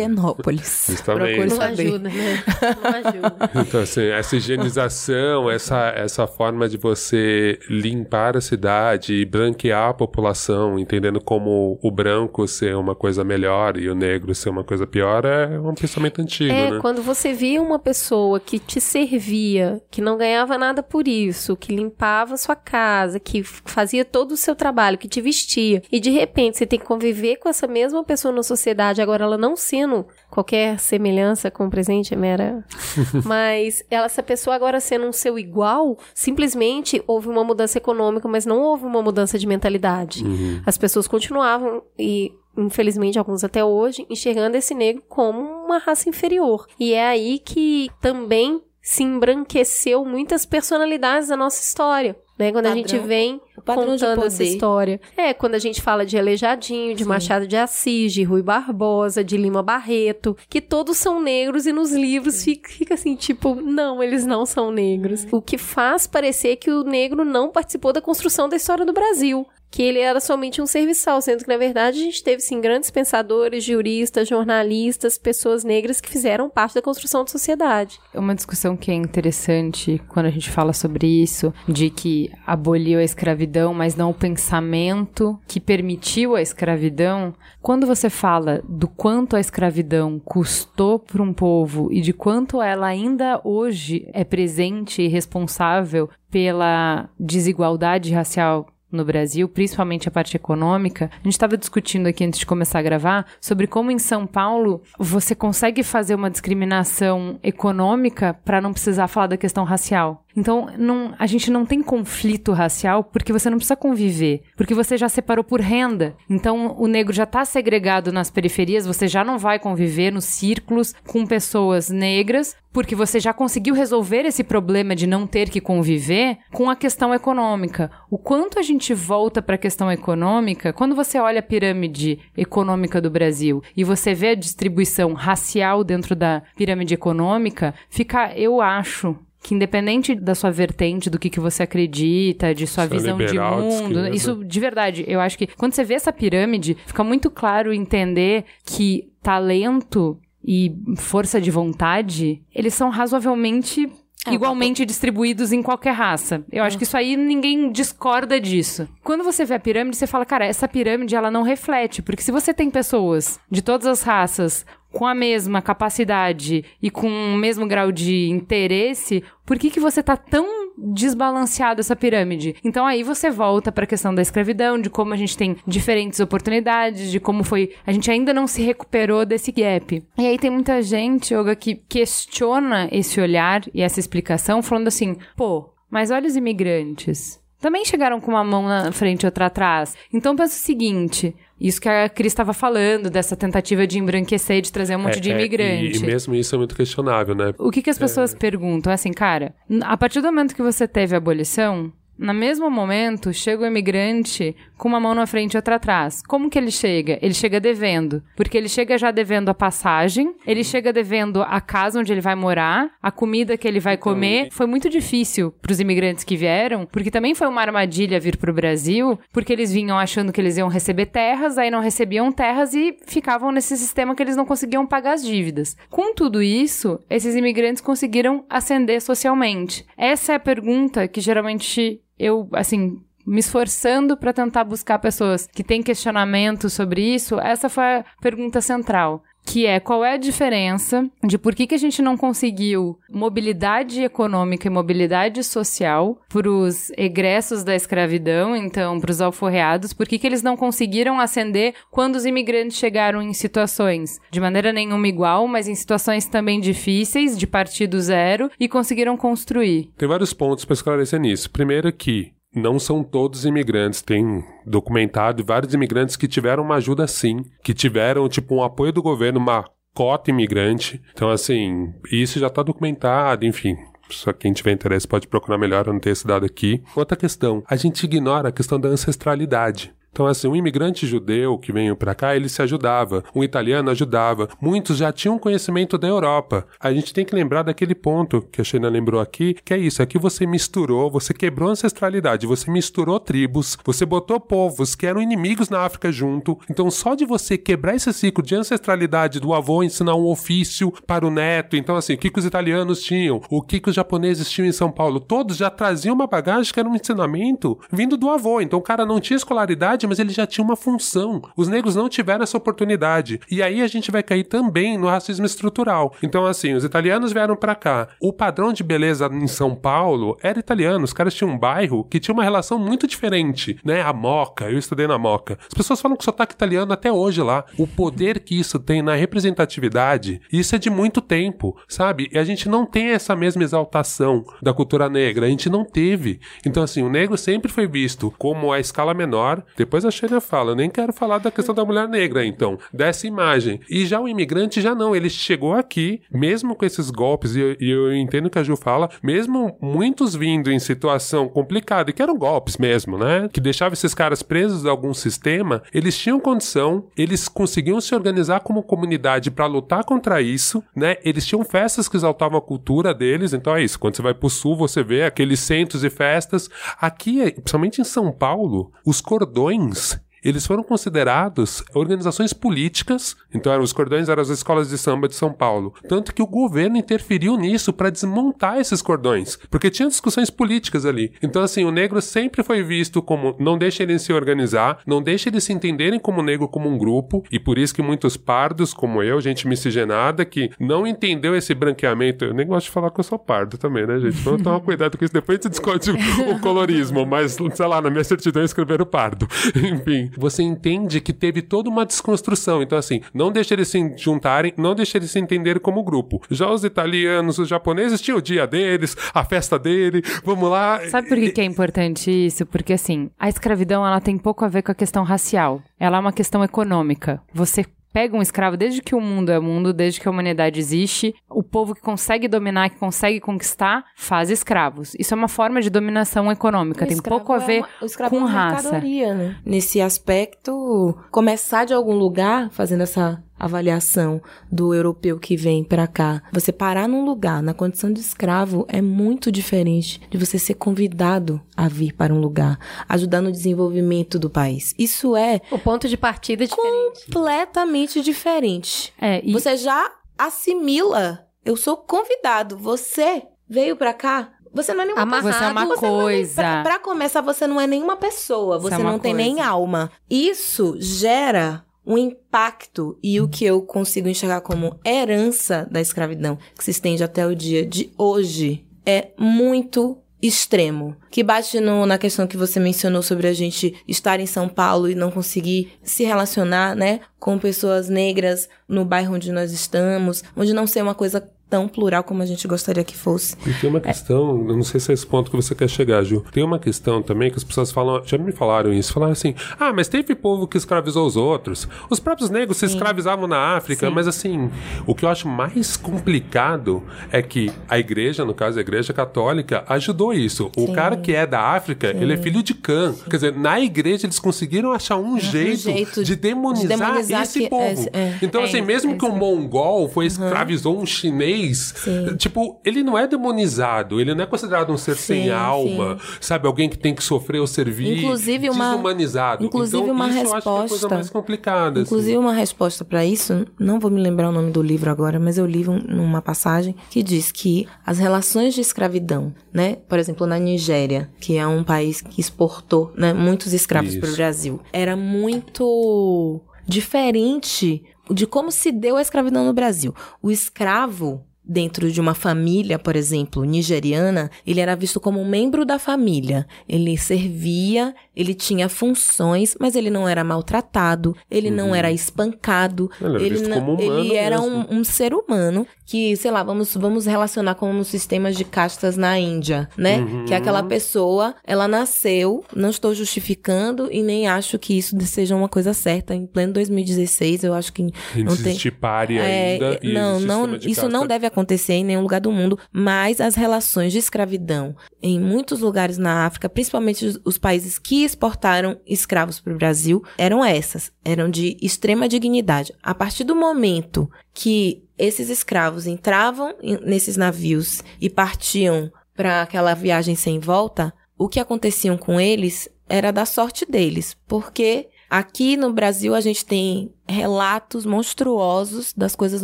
Higienópolis. Justamente. Procure Não saber. ajuda, né? Não ajuda. Então, assim, essa higienização, essa, essa forma de você limpar a cidade e branquear a população, entendendo como o branco ser uma coisa melhor e o negro ser uma coisa pior, é um pensamento antigo, É, né? quando você via uma pessoa que te servia, que não ganhava nada por isso, que limpava a sua casa, que fazia todo o seu trabalho, que te vestia, e de repente você tem que conviver com essa mesma pessoa na sociedade, agora ela não sendo qualquer semelhança com o presente, é mera. mas ela, essa pessoa agora sendo um seu igual, simplesmente houve uma mudança econômica, mas não houve uma mudança de mentalidade. As pessoas continuavam e infelizmente alguns até hoje, enxergando esse negro como uma raça inferior. E é aí que também se embranqueceu muitas personalidades da nossa história. Né, quando a Padrão- gente vem contando essa história. É, quando a gente fala de Aleijadinho, de Machado de Assis, de Rui Barbosa, de Lima Barreto, que todos são negros e nos livros fica, fica assim, tipo, não, eles não são negros. O que faz parecer que o negro não participou da construção da história do Brasil. Que ele era somente um serviçal, sendo que, na verdade, a gente teve, sim, grandes pensadores, juristas, jornalistas, pessoas negras que fizeram parte da construção da sociedade. Uma discussão que é interessante quando a gente fala sobre isso, de que aboliu a escravidão, mas não o pensamento que permitiu a escravidão. Quando você fala do quanto a escravidão custou para um povo e de quanto ela ainda hoje é presente e responsável pela desigualdade racial no Brasil, principalmente a parte econômica. A gente estava discutindo aqui antes de começar a gravar sobre como em São Paulo você consegue fazer uma discriminação econômica para não precisar falar da questão racial. Então, não- a gente não tem conflito racial porque você não precisa conviver, porque você já separou por renda. Então, o negro já está segregado nas periferias, você já não vai conviver nos círculos com pessoas negras, porque você já conseguiu resolver esse problema de não ter que conviver com a questão econômica. O quanto a gente volta para a questão econômica, quando você olha a pirâmide econômica do Brasil e você vê a distribuição racial dentro da pirâmide econômica, fica, eu acho, que independente da sua vertente, do que, que você acredita, de sua Você é visão de liberal, de mundo, esquerda. isso de verdade, eu acho que quando você vê essa pirâmide, fica muito claro entender que talento e força de vontade, eles são razoavelmente É, igualmente distribuídos em qualquer raça. Eu acho que isso aí ninguém discorda disso. Quando você vê a pirâmide, você fala, cara, essa pirâmide ela não reflete, porque se você tem pessoas de todas as raças com a mesma capacidade e com o mesmo grau de interesse, por que, que você tá tão desbalanceado essa pirâmide? Então aí você volta para a questão da escravidão, de como a gente tem diferentes oportunidades, de como foi. A gente ainda não se recuperou desse gap. E aí tem muita gente, Olga, que questiona esse olhar e essa explicação, falando assim: pô, mas olha os imigrantes. Também chegaram com uma mão na frente e outra atrás. Então pensa o seguinte: isso que a Cris estava falando, dessa tentativa de embranquecer, de trazer um monte É, de é, imigrante. e, e mesmo isso é muito questionável, né? O que, que as pessoas perguntam é assim, cara, a partir do momento que você teve a abolição, no mesmo momento, chega o imigrante com uma mão na frente e outra atrás. Como que ele chega? Ele chega devendo. Porque ele chega já devendo a passagem, ele chega devendo a casa onde ele vai morar, a comida que ele vai comer. Foi muito difícil para os imigrantes que vieram, porque também foi uma armadilha vir para o Brasil, porque eles vinham achando que eles iam receber terras, aí não recebiam terras e ficavam nesse sistema que eles não conseguiam pagar as dívidas. Com tudo isso, esses imigrantes conseguiram ascender socialmente. Essa é a pergunta que geralmente eu, assim, me esforçando para tentar buscar pessoas que têm questionamento sobre isso, essa foi a pergunta central. Que é qual é a diferença de por que, que a gente não conseguiu mobilidade econômica e mobilidade social para os egressos da escravidão, então para os alforreados, por que, que eles não conseguiram ascender quando os imigrantes chegaram em situações de maneira nenhuma igual, mas em situações também difíceis, de partido zero, e conseguiram construir. Tem vários pontos para esclarecer nisso. Primeiro que não são todos imigrantes, tem documentado vários imigrantes que tiveram uma ajuda sim, que tiveram tipo um apoio do governo, uma cota imigrante. Então assim, isso já está documentado, enfim. Só quem tiver interesse pode procurar melhor, eu não tenho esse dado aqui. Outra questão, a gente ignora a questão da ancestralidade. Então, assim, um imigrante judeu que veio para cá, ele se ajudava. Um italiano ajudava. Muitos já tinham conhecimento da Europa. A gente tem que lembrar daquele ponto que a Sheina lembrou aqui, que é isso: que você misturou, você quebrou a ancestralidade, você misturou tribos, você botou povos que eram inimigos na África junto. Então, só de você quebrar esse ciclo de ancestralidade do avô ensinar um ofício para o neto. Então, assim, o que, que os italianos tinham? O que, que os japoneses tinham em São Paulo? Todos já traziam uma bagagem que era um ensinamento vindo do avô. Então, o cara não tinha escolaridade, mas ele já tinha uma função. Os negros não tiveram essa oportunidade. E aí a gente vai cair também no racismo estrutural. Então, assim, os italianos vieram para cá. O padrão de beleza em São Paulo era italiano. Os caras tinham um bairro que tinha uma relação muito diferente, né? A Moca, eu estudei na Moca. As pessoas falam que sotaque italiano até hoje lá. O poder que isso tem na representatividade, isso é de muito tempo, sabe? E a gente não tem essa mesma exaltação da cultura negra. A gente não teve. Então, assim, o negro sempre foi visto como a escala menor. Depois a Sheila fala, eu nem quero falar da questão da mulher negra, então, dessa imagem. E já o imigrante já não, ele chegou aqui, mesmo com esses golpes, e eu, eu entendo que a Ju fala, mesmo muitos vindo em situação complicada, e que eram golpes mesmo, né? Que deixava esses caras presos a algum sistema, eles tinham condição, eles conseguiam se organizar como comunidade para lutar contra isso, né? Eles tinham festas que exaltavam a cultura deles, então é isso. Quando você vai pro sul, você vê aqueles centros e festas. Aqui, principalmente em São Paulo, os cordões lungs eles foram considerados organizações políticas, então eram, os cordões eram as escolas de samba de São Paulo. Tanto que o governo interferiu nisso para desmontar esses cordões, porque tinha discussões políticas ali. Então, assim, o negro sempre foi visto como não deixa eles se organizar, não deixa eles se entenderem como negro como um grupo, e por isso que muitos pardos, como eu, gente miscigenada, que não entendeu esse branqueamento. Eu nem gosto de falar que eu sou pardo também, né, gente? Então toma cuidado com isso, depois a gente discute o, o colorismo, mas, sei lá, na minha certidão escreveram pardo. Enfim, você entende que teve toda uma desconstrução. Então, assim, não deixa eles se juntarem, não deixa eles se entenderem como grupo. Já os italianos, os japoneses tinham o dia deles, a festa dele, vamos lá. Sabe por que, que é importante isso? Porque, assim, a escravidão ela tem pouco a ver com a questão racial. Ela é uma questão econômica. Você pega um escravo desde que o mundo é mundo, desde que a humanidade existe, o povo que consegue dominar, que consegue conquistar, faz escravos. Isso é uma forma de dominação econômica, O tem pouco a é ver uma- o escravo com é uma raça. né? Nesse aspecto, começar de algum lugar, fazendo essa avaliação do europeu que vem pra cá, você parar num lugar na condição de escravo é muito diferente de você ser convidado a vir para um lugar, ajudar no desenvolvimento do país. Isso é O ponto de partida é diferente. completamente diferente. É, e Você já assimila. Eu sou convidado. Você veio pra cá. Você não é nenhuma Amarrado. Você é uma Você é nem- coisa. pra, pra começar, você não é nenhuma pessoa. Você Você é não tem nem alma. Isso gera o impacto e o que eu consigo enxergar como herança da escravidão, que se estende até o dia de hoje, é muito extremo, que bate no, na questão que você mencionou sobre a gente estar em São Paulo e não conseguir se relacionar, né, com pessoas negras no bairro onde nós estamos, onde não ser uma coisa tão plural como a gente gostaria que fosse. E tem uma questão, eu não sei se é esse ponto que você quer chegar, Ju. Tem uma questão também que as pessoas falam, já me falaram isso, falaram assim: ah, mas teve povo que escravizou os outros. Os próprios negros se escravizavam na África, Sim. mas assim, o que eu acho mais complicado é que a igreja, no caso a igreja católica, ajudou isso. O Sim. cara que é da África, ele é filho de Cã. Quer dizer, na igreja eles conseguiram achar um, jeito, jeito de demonizar, de demonizar esse que- povo. é, é. então, É assim, isso, mesmo é que um isso. mongol foi escravizou um chinês, Sim. tipo, ele não é demonizado, ele não é considerado um ser sem Sim, alma, sabe? Alguém que tem que sofrer ou servir, Inclusive uma- desumanizado. inclusive então, uma isso eu acho que é coisa resposta- mais complicada. assim. Inclusive, uma resposta para isso, não vou me lembrar o nome do livro agora, mas eu li um- numa passagem que diz que as relações de escravidão, né, por exemplo, na Nigéria, que é um país que exportou né, muitos escravos para o Brasil, era muito diferente de como se deu a escravidão no Brasil. O escravo dentro de uma família, por exemplo, nigeriana, ele era visto como um membro da família. Ele servia, ele tinha funções, mas ele não era maltratado, ele não era espancado, Ele era visto não- ele era um, um ser humano que, sei lá, vamos, vamos relacionar com os sistemas de castas na Índia, né? Uhum. Que aquela pessoa, ela nasceu, não estou justificando e nem acho que isso seja uma coisa certa. Em pleno 2016, eu acho que A gente não tem... existe pare É, ainda. e não, não, isso não deve acontecer em nenhum lugar do mundo, mas as relações de escravidão em muitos lugares na África, principalmente os, os países que exportaram escravos para o Brasil, eram essas, eram de extrema dignidade. A partir do momento que esses escravos entravam nesses navios e partiam para aquela viagem sem volta, o que aconteciam com eles era da sorte deles, porque aqui no Brasil a gente tem relatos monstruosos das coisas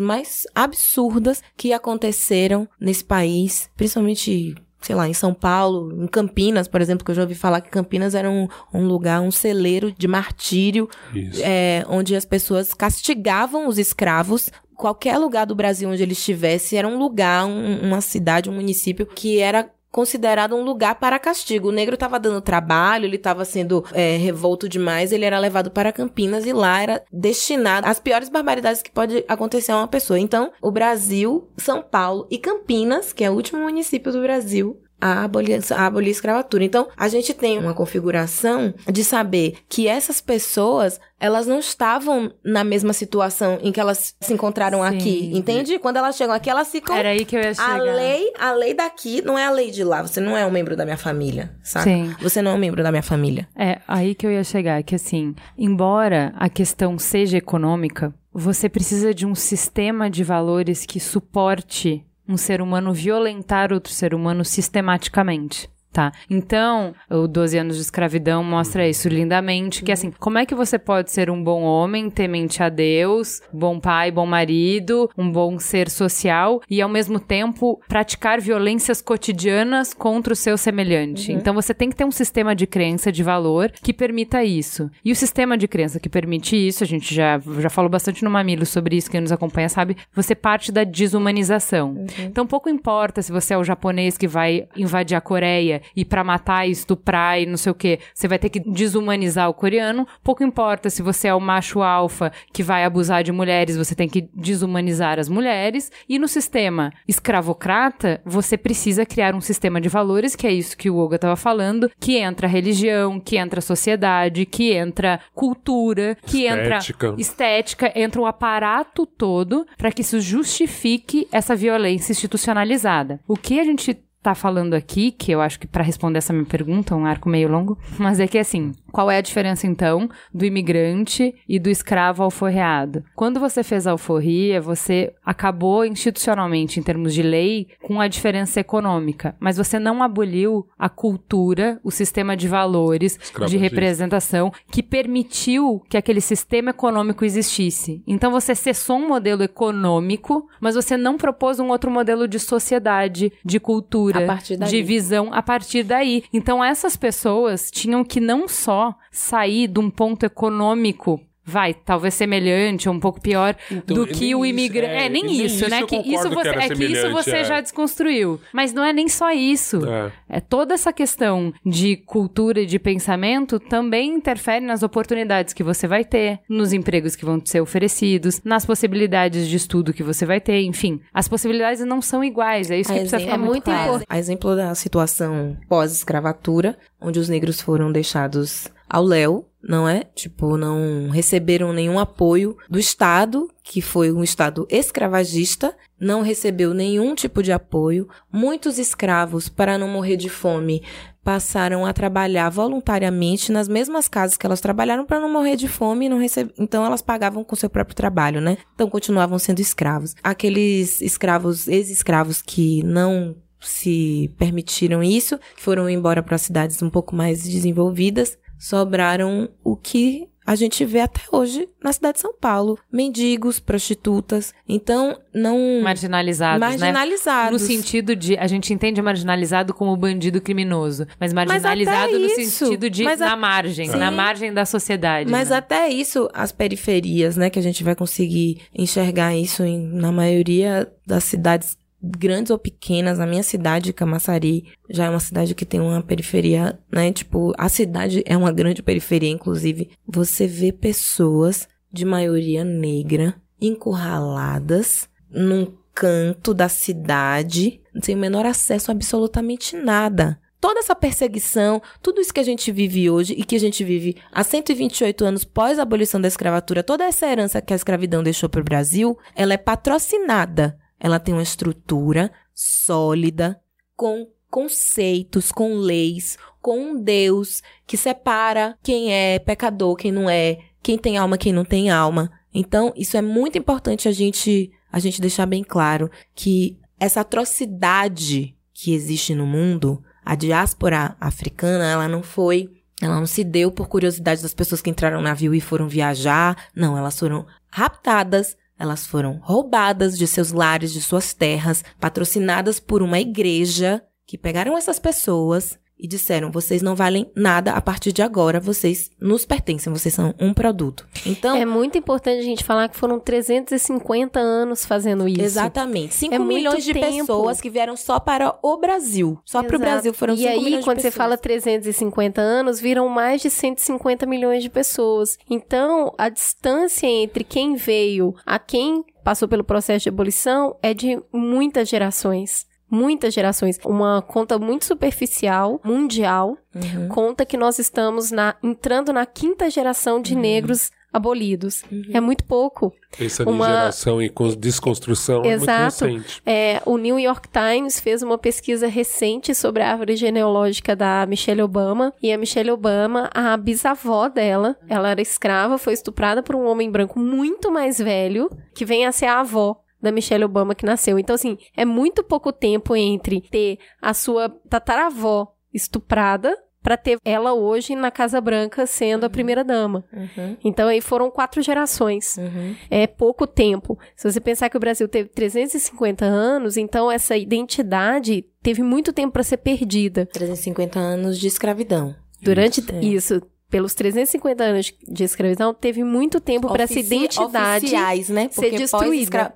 mais absurdas que aconteceram nesse país, principalmente sei lá, em São Paulo, em Campinas, por exemplo, que eu já ouvi falar que Campinas era um, um lugar, um celeiro de martírio, é, onde as pessoas castigavam os escravos. Qualquer lugar do Brasil onde ele estivesse era um lugar, um- uma cidade, um município que era considerado um lugar para castigo. O negro estava dando trabalho, ele estava sendo é, revolto demais, ele era levado para Campinas e lá era destinado às piores barbaridades que pode acontecer a uma pessoa. Então, o Brasil, São Paulo e Campinas, que é o último município do Brasil, a abolir, a abolir a escravatura. Então, a gente tem uma configuração de saber que essas pessoas, elas não estavam na mesma situação em que elas se encontraram Sim. aqui, entende? Quando elas chegam aqui, elas ficam... Era aí que eu ia A chegar. lei, a lei daqui não é a lei de lá. Você não é um membro da minha família, sabe? Sim. Você não é um membro da minha família. É, aí que eu ia chegar, que assim, embora a questão seja econômica, você precisa de um sistema de valores que suporte um ser humano violentar outro ser humano sistematicamente. Tá. Então, o 12 anos de escravidão mostra isso lindamente, que assim, como é que você pode ser um bom homem, temente a Deus, bom pai, bom marido, um bom ser social e ao mesmo tempo praticar violências cotidianas contra o seu semelhante. Então você tem que ter um sistema de crença, de valor que permita isso. E o sistema de crença que permite isso, a gente já já falou bastante no Mamilo sobre isso, quem nos acompanha sabe, você parte da desumanização. Então pouco importa se você é o japonês que vai invadir a Coreia e pra matar e estuprar e não sei o que, você vai ter que desumanizar o coreano. Pouco importa se você é o macho alfa que vai abusar de mulheres, você tem que desumanizar as mulheres. E no sistema escravocrata, você precisa criar um sistema de valores, que é isso que o Olga estava falando, que entra religião, que entra sociedade, que entra cultura, que Estética. entra estética, entra o aparato todo para que isso justifique essa violência institucionalizada. O que a gente tá falando aqui, que eu acho que para responder essa minha pergunta, um arco meio longo, mas é que assim, qual é a diferença então do imigrante e do escravo alforreado? Quando você fez a alforria, você acabou institucionalmente, em termos de lei, com a diferença econômica, mas você não aboliu a cultura, o sistema de valores, de representação que permitiu que aquele sistema econômico existisse. Então você cessou um modelo econômico, mas você não propôs um outro modelo de sociedade, de cultura, de visão a partir daí. Então essas pessoas tinham que não só sair de um ponto econômico vai, talvez semelhante ou um pouco pior Então, do que o immigrante. é, É, nem nem isso, isso né? Que isso que você, era é que isso você é. já desconstruiu. Mas não é nem só isso. É. É, toda essa questão de cultura e de pensamento também interfere nas oportunidades que você vai ter, nos empregos que vão ser oferecidos, nas possibilidades de estudo que você vai ter, enfim. As possibilidades não são iguais, é isso que A precisa exemplo- ficar é muito importante. A exemplo da situação pós-escravatura, onde os negros foram deixados ao léu, não é? Tipo, não receberam nenhum apoio do Estado, que foi um Estado escravagista, não recebeu nenhum tipo de apoio. Muitos escravos, para não morrer de fome, passaram a trabalhar voluntariamente nas mesmas casas que elas trabalharam para não morrer de fome não receber. Então elas pagavam com seu próprio trabalho, né? Então continuavam sendo escravos. Aqueles escravos, ex-escravos que não se permitiram isso, foram embora para cidades um pouco mais desenvolvidas, sobraram o que a gente vê até hoje na cidade de São Paulo, mendigos, prostitutas. Então não Marginalizados, né? marginalizados. No sentido de, a gente entende marginalizado como bandido criminoso, mas marginalizado no isso, sentido de mas a- na margem, Sim. na margem da sociedade. Mas né? até isso, as periferias, né, que a gente vai conseguir enxergar isso em- na maioria das cidades grandes ou pequenas. Na minha cidade, Camaçari, já é uma cidade que tem uma periferia, né, tipo, a cidade é uma grande periferia, inclusive. Você vê pessoas de maioria negra encurraladas num canto da cidade, sem o menor acesso a absolutamente nada. Toda essa perseguição, tudo isso que a gente vive hoje e que a gente vive há 128 anos pós a abolição da escravatura, toda essa herança que a escravidão deixou para o Brasil, ela é patrocinada. Ela tem uma estrutura sólida, com conceitos, com leis, com um Deus que separa quem é pecador, quem não é, quem tem alma, quem não tem alma. Então, isso é muito importante a gente a gente deixar bem claro que essa atrocidade que existe no mundo, a diáspora africana, ela não foi, ela não se deu por curiosidade das pessoas que entraram no navio e foram viajar, não, elas foram raptadas, elas foram roubadas de seus lares, de suas terras, patrocinadas por uma igreja que pegaram essas pessoas e disseram: vocês não valem nada a partir de agora, vocês nos pertencem, vocês são um produto. Então, É muito importante a gente falar que foram 350 anos fazendo isso. Exatamente. 5 É milhões de tempo. pessoas que vieram só para o Brasil. Só para o. Brasil foram 5 E aí, milhões quando você fala 350 anos, viram mais de 150 milhões de pessoas. Então, a distância entre quem veio a quem passou pelo processo de abolição é de muitas gerações. Muitas gerações. Uma conta muito superficial, mundial, Uhum. conta que nós estamos na, entrando na quinta geração de negros abolidos. É muito pouco. Essa Uma- geração e com desconstrução Exato. é muito recente. É, o New York Times fez uma pesquisa recente sobre a árvore genealógica da Michelle Obama. E a Michelle Obama, a bisavó dela, ela era escrava, foi estuprada por um homem branco muito mais velho, que vem a ser a avó da Michelle Obama que nasceu. Então, assim, é muito pouco tempo entre ter a sua tataravó estuprada pra ter ela hoje na Casa Branca sendo a primeira dama. Uhum. Então, aí foram quatro gerações Uhum. é pouco tempo. Se você pensar que o Brasil teve 350 anos, então essa identidade teve muito tempo para ser perdida. 350 anos de escravidão. Durante Isso, é. isso, pelos 350 anos de escravidão, teve muito tempo para essa identidade oficiais, né? ser Porque destruída. pós-escra-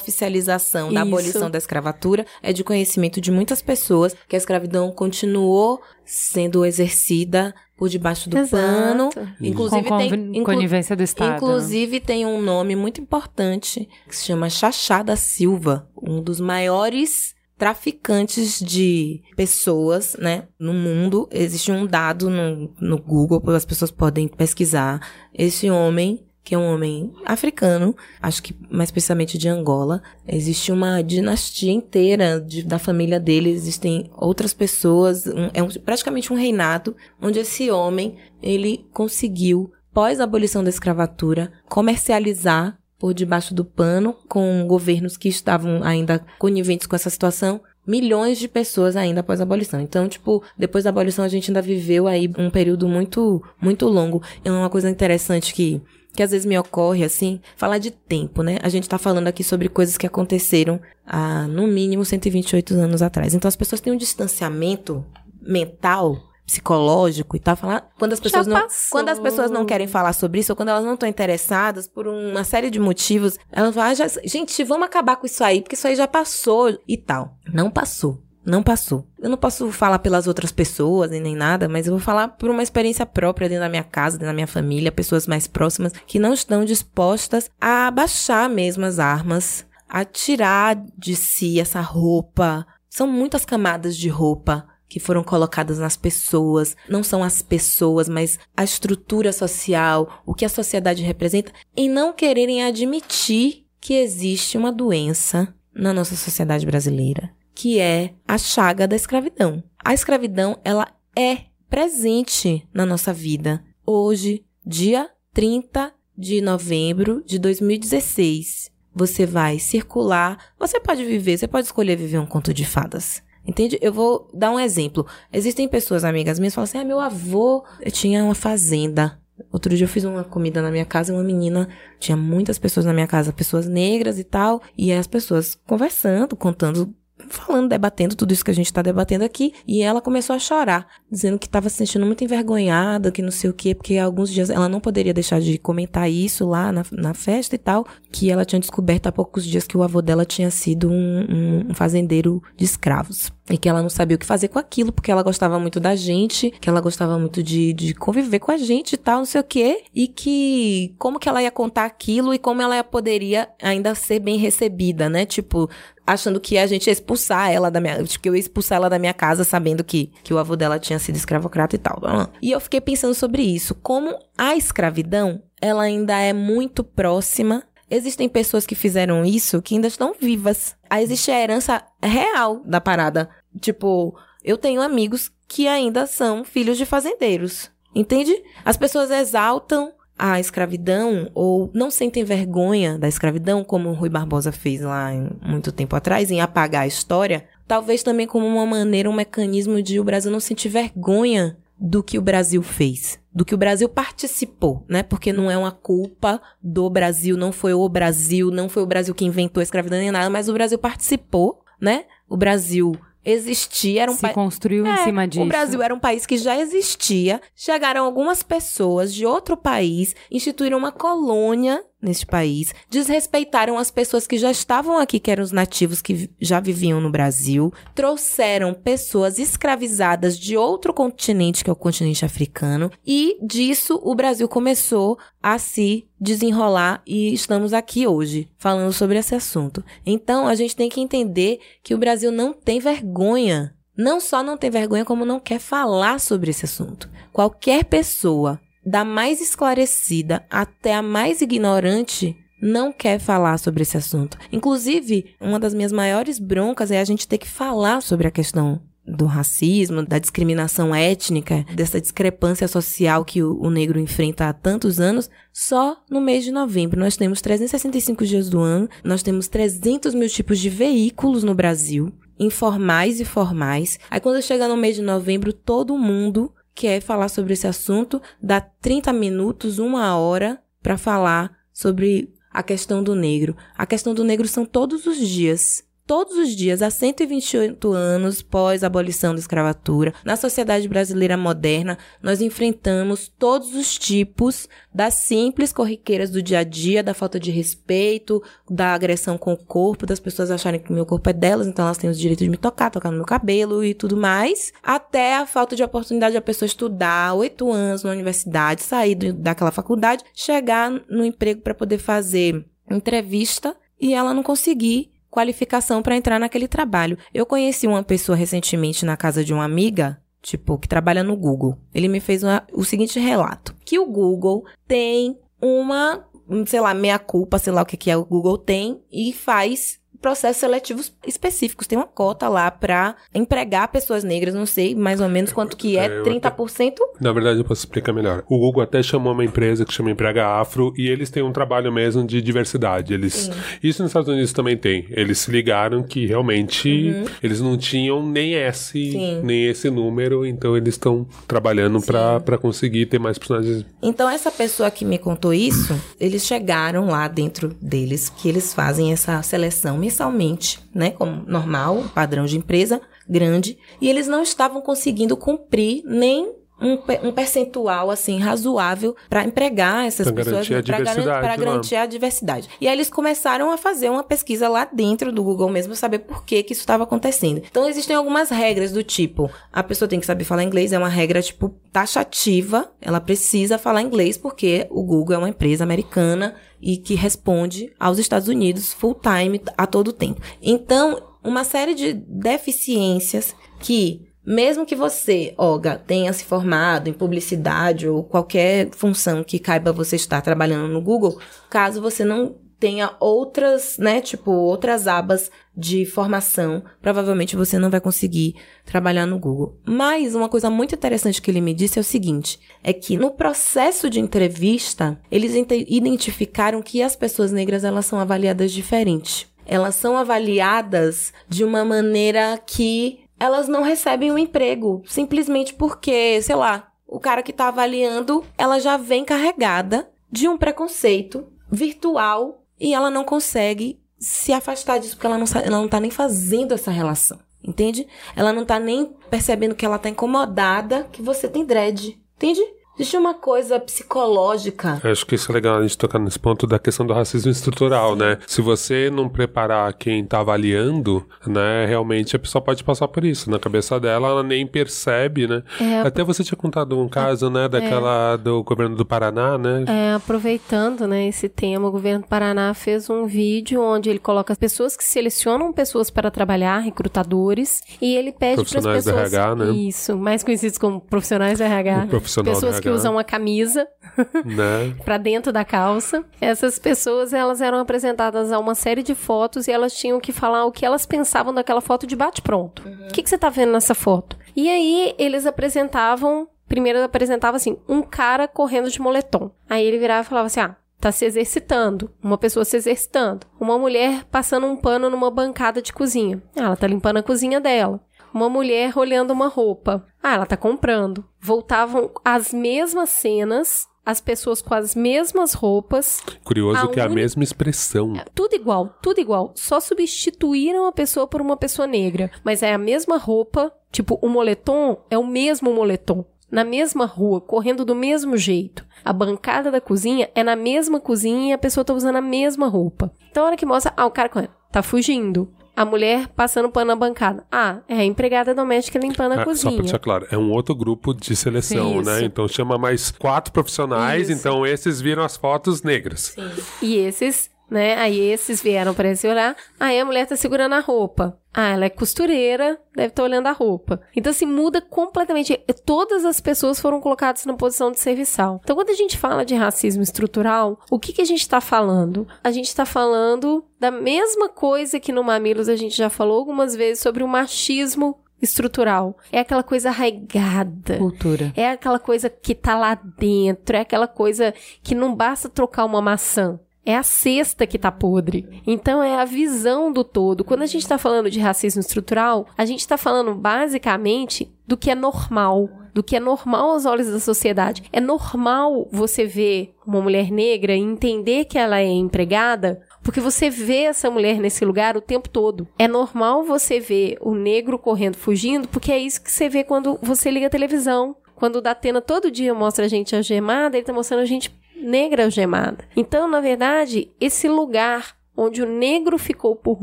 pós-oficialização da Isso. abolição da escravatura é de conhecimento de muitas pessoas que a escravidão continuou sendo exercida por debaixo do Exato. pano. Com Inclusive tem, conven- inclu- conivência do Estado. Inclusive tem um nome muito importante que se chama Chachá da Silva, um dos maiores traficantes de pessoas, né, no mundo. Existe um dado no, no Google, as pessoas podem pesquisar. Esse homem, que é um homem africano, acho que mais especificamente de Angola, existe uma dinastia inteira de- da família dele, existem outras pessoas, um- é um- praticamente um reinado, onde esse homem, ele conseguiu pós a abolição da escravatura, comercializar por debaixo do pano com governos que estavam ainda coniventes com essa situação, milhões de pessoas ainda após a abolição. Então, tipo, depois da abolição a gente ainda viveu aí um período muito muito longo. É uma coisa interessante que que às vezes me ocorre assim, falar de tempo, né? A gente tá falando aqui sobre coisas que aconteceram há no mínimo 128 anos atrás. Então as pessoas têm um distanciamento mental psicológico e tal, falar quando as pessoas não passou. quando as pessoas não querem falar sobre isso ou quando elas não estão interessadas por uma série de motivos, elas falam, ah, já, gente, vamos acabar com isso aí, porque isso aí já passou e tal. Não passou. Não passou. Eu não posso falar pelas outras pessoas e nem nada, mas eu vou falar por uma experiência própria dentro da minha casa, dentro da minha família, pessoas mais próximas que não estão dispostas a baixar mesmo as armas, a tirar de si essa roupa. São muitas camadas de roupa que foram colocadas nas pessoas. Não são as pessoas, mas a estrutura social, o que a sociedade representa, em não quererem admitir que existe uma doença na nossa sociedade brasileira, que é a chaga da escravidão. A escravidão, ela é presente na nossa vida. Hoje, dia 30 de novembro de 2016, você vai circular, você pode viver, você pode escolher viver um conto de fadas. Entende? Eu vou dar um exemplo. Existem pessoas, amigas minhas, que falam assim: ah, meu avô tinha uma fazenda. Outro dia eu fiz uma comida na minha casa e uma menina, tinha muitas pessoas na minha casa, pessoas negras e tal, e as pessoas conversando, contando, falando, debatendo tudo isso que a gente tá debatendo aqui, e ela começou a chorar, dizendo que tava se sentindo muito envergonhada, que não sei o quê, porque alguns dias ela não poderia deixar de comentar isso lá na, na festa e tal, que ela tinha descoberto há poucos dias que o avô dela tinha sido um, um- um fazendeiro de escravos. E que ela não sabia o que fazer com aquilo, porque ela gostava muito da gente, que ela gostava muito de, de conviver com a gente e tal, não sei o quê. E que como que ela ia contar aquilo e como ela poderia ainda ser bem recebida, né? Tipo, achando que a gente ia expulsar ela da minha. Que eu ia expulsar ela da minha casa sabendo que, que o avô dela tinha sido escravocrata e tal. E eu fiquei pensando sobre isso. Como a escravidão, ela ainda é muito próxima Existem pessoas que fizeram isso que ainda estão vivas. Aí existe a herança real da parada. Tipo, eu tenho amigos que ainda são filhos de fazendeiros. Entende? As pessoas exaltam a escravidão ou não sentem vergonha da escravidão, como o Rui Barbosa fez lá em- muito tempo atrás, em apagar a história. Talvez também como uma maneira, um mecanismo de o Brasil não sentir vergonha do que o Brasil fez, do que o Brasil participou, né? Porque não é uma culpa do Brasil, não foi o Brasil, não foi o Brasil que inventou a escravidão nem nada, mas o Brasil participou, né? O Brasil existia, era um Se país. construiu em É, cima disso. O Brasil era um país que já existia. Chegaram algumas pessoas de outro país, instituíram uma colônia neste país, desrespeitaram as pessoas que já estavam aqui, que eram os nativos que já viviam no Brasil, trouxeram pessoas escravizadas de outro continente, que é o continente africano, e disso o Brasil começou a se desenrolar e estamos aqui hoje falando sobre esse assunto. Então a gente tem que entender que o Brasil não tem vergonha não só não tem vergonha, como não quer falar sobre esse assunto. Qualquer pessoa, da mais esclarecida até a mais ignorante, não quer falar sobre esse assunto. Inclusive, uma das minhas maiores broncas é a gente ter que falar sobre a questão do racismo, da discriminação étnica, dessa discrepância social que o, negro enfrenta há tantos anos, só no mês de novembro. Nós temos 365 dias do ano, nós temos 300 mil tipos de veículos no Brasil, informais e formais. Aí quando chega no mês de novembro, todo mundo quer falar sobre esse assunto, dá 30 minutos, uma hora para falar sobre a questão do negro. A questão do negro são todos os dias. Todos os dias, há 128 anos pós abolição da escravatura, na sociedade brasileira moderna, nós enfrentamos todos os tipos das simples corriqueiras do dia a dia, da falta de respeito, da agressão com o corpo, das pessoas acharem que meu corpo é delas, então elas têm o direito de me tocar, tocar no meu cabelo e tudo mais, até a falta de oportunidade da pessoa estudar oito anos na universidade, sair do- daquela faculdade, chegar no emprego para poder fazer entrevista e ela não conseguir qualificação para entrar naquele trabalho. Eu conheci uma pessoa recentemente na casa de uma amiga, tipo, que trabalha no Google. Ele me fez uma- o seguinte relato: que o Google tem uma, um, sei lá, meia culpa, sei lá o que que é o Google tem e faz processos seletivos específicos. Tem uma cota lá para empregar pessoas negras, não sei mais ou menos quanto que é, É, eu 30%. Na verdade, eu posso explicar melhor. O Google até chamou uma empresa que chama Emprega Afro e eles têm um trabalho mesmo de diversidade. Eles, isso nos Estados Unidos também tem. Eles se ligaram que realmente eles não tinham nem esse, Sim. nem esse número, então eles estão trabalhando pra conseguir ter mais personagens. Então, essa pessoa que me contou isso, eles chegaram lá dentro deles, que eles fazem essa seleção mensalmente, né? Como normal, padrão de empresa. grande e eles não estavam conseguindo cumprir nem um, um percentual assim razoável para empregar essas Pra pessoas garantir a pra garan- diversidade pra lá. garantir a diversidade. E aí eles começaram a fazer uma pesquisa lá dentro do Google mesmo, saber por que que isso estava acontecendo. Então existem algumas regras do tipo, a pessoa tem que saber falar inglês, é uma regra tipo taxativa, ela precisa falar inglês porque o Google é uma empresa americana e que responde aos Estados Unidos full time a todo tempo. Então, uma série de deficiências que mesmo que você, Olga, tenha se formado em publicidade ou qualquer função que caiba você estar trabalhando no Google, caso você não tenha outras, né, tipo, outras abas de formação, provavelmente você não vai conseguir trabalhar no Google. Mas uma coisa muito interessante que ele me disse é o seguinte, é que no processo de entrevista, eles identificaram que as pessoas negras, elas são avaliadas diferente. Elas são avaliadas de uma maneira que elas não recebem o emprego, simplesmente porque, sei lá, o cara que tá avaliando, ela já vem carregada de um preconceito virtual e ela não consegue se afastar disso porque ela não, ela não tá nem fazendo essa relação. Entende? Ela não tá nem percebendo que ela tá incomodada que você tem dread. Entende? Existe uma coisa psicológica. Acho que isso é legal a gente tocar nesse ponto da questão do racismo estrutural, né? Se você não preparar quem tá avaliando, né, realmente a pessoa pode passar por isso. Na cabeça dela, ela nem percebe, né? É, Até você tinha contado um caso, né, daquela do governo do Paraná, né? É, aproveitando né, esse tema, o governo do Paraná fez um vídeo onde ele coloca as pessoas que selecionam pessoas para trabalhar, recrutadores, e ele pede para as Profissionais do pessoas. RH, né? Isso, mais conhecidos como profissionais do RH. O profissional do pessoas que usam a camisa né? para dentro da calça. Essas pessoas, elas eram apresentadas a uma série de fotos e elas tinham que falar o que elas pensavam daquela foto de bate-pronto. O que, que você tá vendo nessa foto? E aí, eles apresentavam... Primeiro apresentava assim, um cara correndo de moletom. Aí ele virava e falava assim, ah, tá se exercitando. Uma pessoa se exercitando. Uma mulher passando um pano numa bancada de cozinha. Ah, ela tá limpando a cozinha dela. Uma mulher olhando uma roupa. Ah, ela tá comprando. Voltavam as mesmas cenas, as pessoas com as mesmas roupas, Curioso A que é a mesma expressão. tudo igual, tudo igual. Só substituíram a pessoa por uma pessoa negra. Mas é a mesma roupa, tipo, o moletom é o mesmo moletom. Na mesma rua, correndo do mesmo jeito. A bancada da cozinha é na mesma cozinha e a pessoa tá usando a mesma roupa. Então, a hora que mostra, ah, o cara tá fugindo. A mulher passando pano na bancada. Ah, é a empregada doméstica limpando a Ah, só cozinha. pra deixar claro, é um outro grupo de seleção, Isso. né? Então chama mais quatro profissionais, Isso. então esses viram as fotos negras. E esses, né? Aí esses vieram pra esse olhar. Aí a mulher tá segurando a roupa. Ah, ela é costureira, deve estar olhando a roupa. Então, assim, muda completamente. Todas as pessoas foram colocadas na posição de serviçal. Então, quando a gente fala de racismo estrutural, o que, que a gente tá falando? A gente tá falando da mesma coisa que no Mamilos a gente já falou algumas vezes sobre o machismo estrutural. É aquela coisa arraigada. Cultura. É aquela coisa que tá lá dentro, é aquela coisa que não basta trocar uma maçã. É a cesta que tá podre. Então é a visão do todo. Quando a gente tá falando de racismo estrutural, a gente tá falando basicamente do que é normal, do que é normal aos olhos da sociedade. É normal você ver uma mulher negra e entender que ela é empregada porque você vê essa mulher nesse lugar o tempo todo. É normal você ver o negro correndo, fugindo, porque é isso que você vê quando você liga a televisão. Quando o Datena todo dia mostra a gente algemada, ele tá mostrando a gente negra algemada. Então, na verdade, esse lugar onde o negro ficou por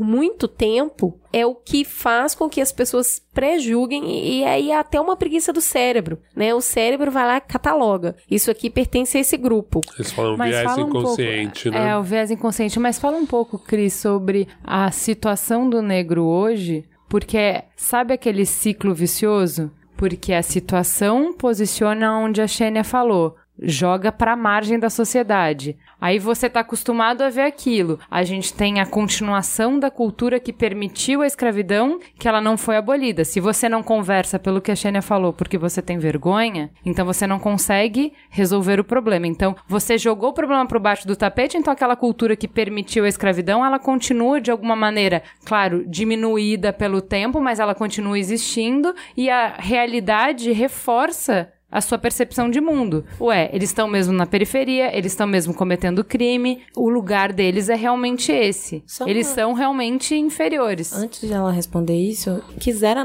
muito tempo é o que faz com que as pessoas prejulguem e, aí é até uma preguiça do cérebro, né? O cérebro vai lá e cataloga. Isso aqui pertence a esse grupo. Eles falam Mas viés fala um inconsciente, pouco, né? É, o viés inconsciente. Mas fala um pouco, Cris, sobre a situação do negro hoje, porque sabe aquele ciclo vicioso? Porque a situação posiciona onde a Xênia falou. Joga para a margem da sociedade. Aí você tá acostumado a ver aquilo. A gente tem a continuação da cultura que permitiu a escravidão, que ela não foi abolida. Se você não conversa pelo que a Xênia falou porque você tem vergonha, então você não consegue resolver o problema. Então, você jogou o problema para baixo do tapete, então aquela cultura que permitiu a escravidão, ela continua de alguma maneira, claro, diminuída pelo tempo, mas ela continua existindo e a realidade reforça a sua percepção de mundo. Ué, eles estão mesmo na periferia, eles estão mesmo cometendo crime, o lugar deles é realmente esse. Só eles uma- são realmente inferiores. Antes de ela responder isso, quisera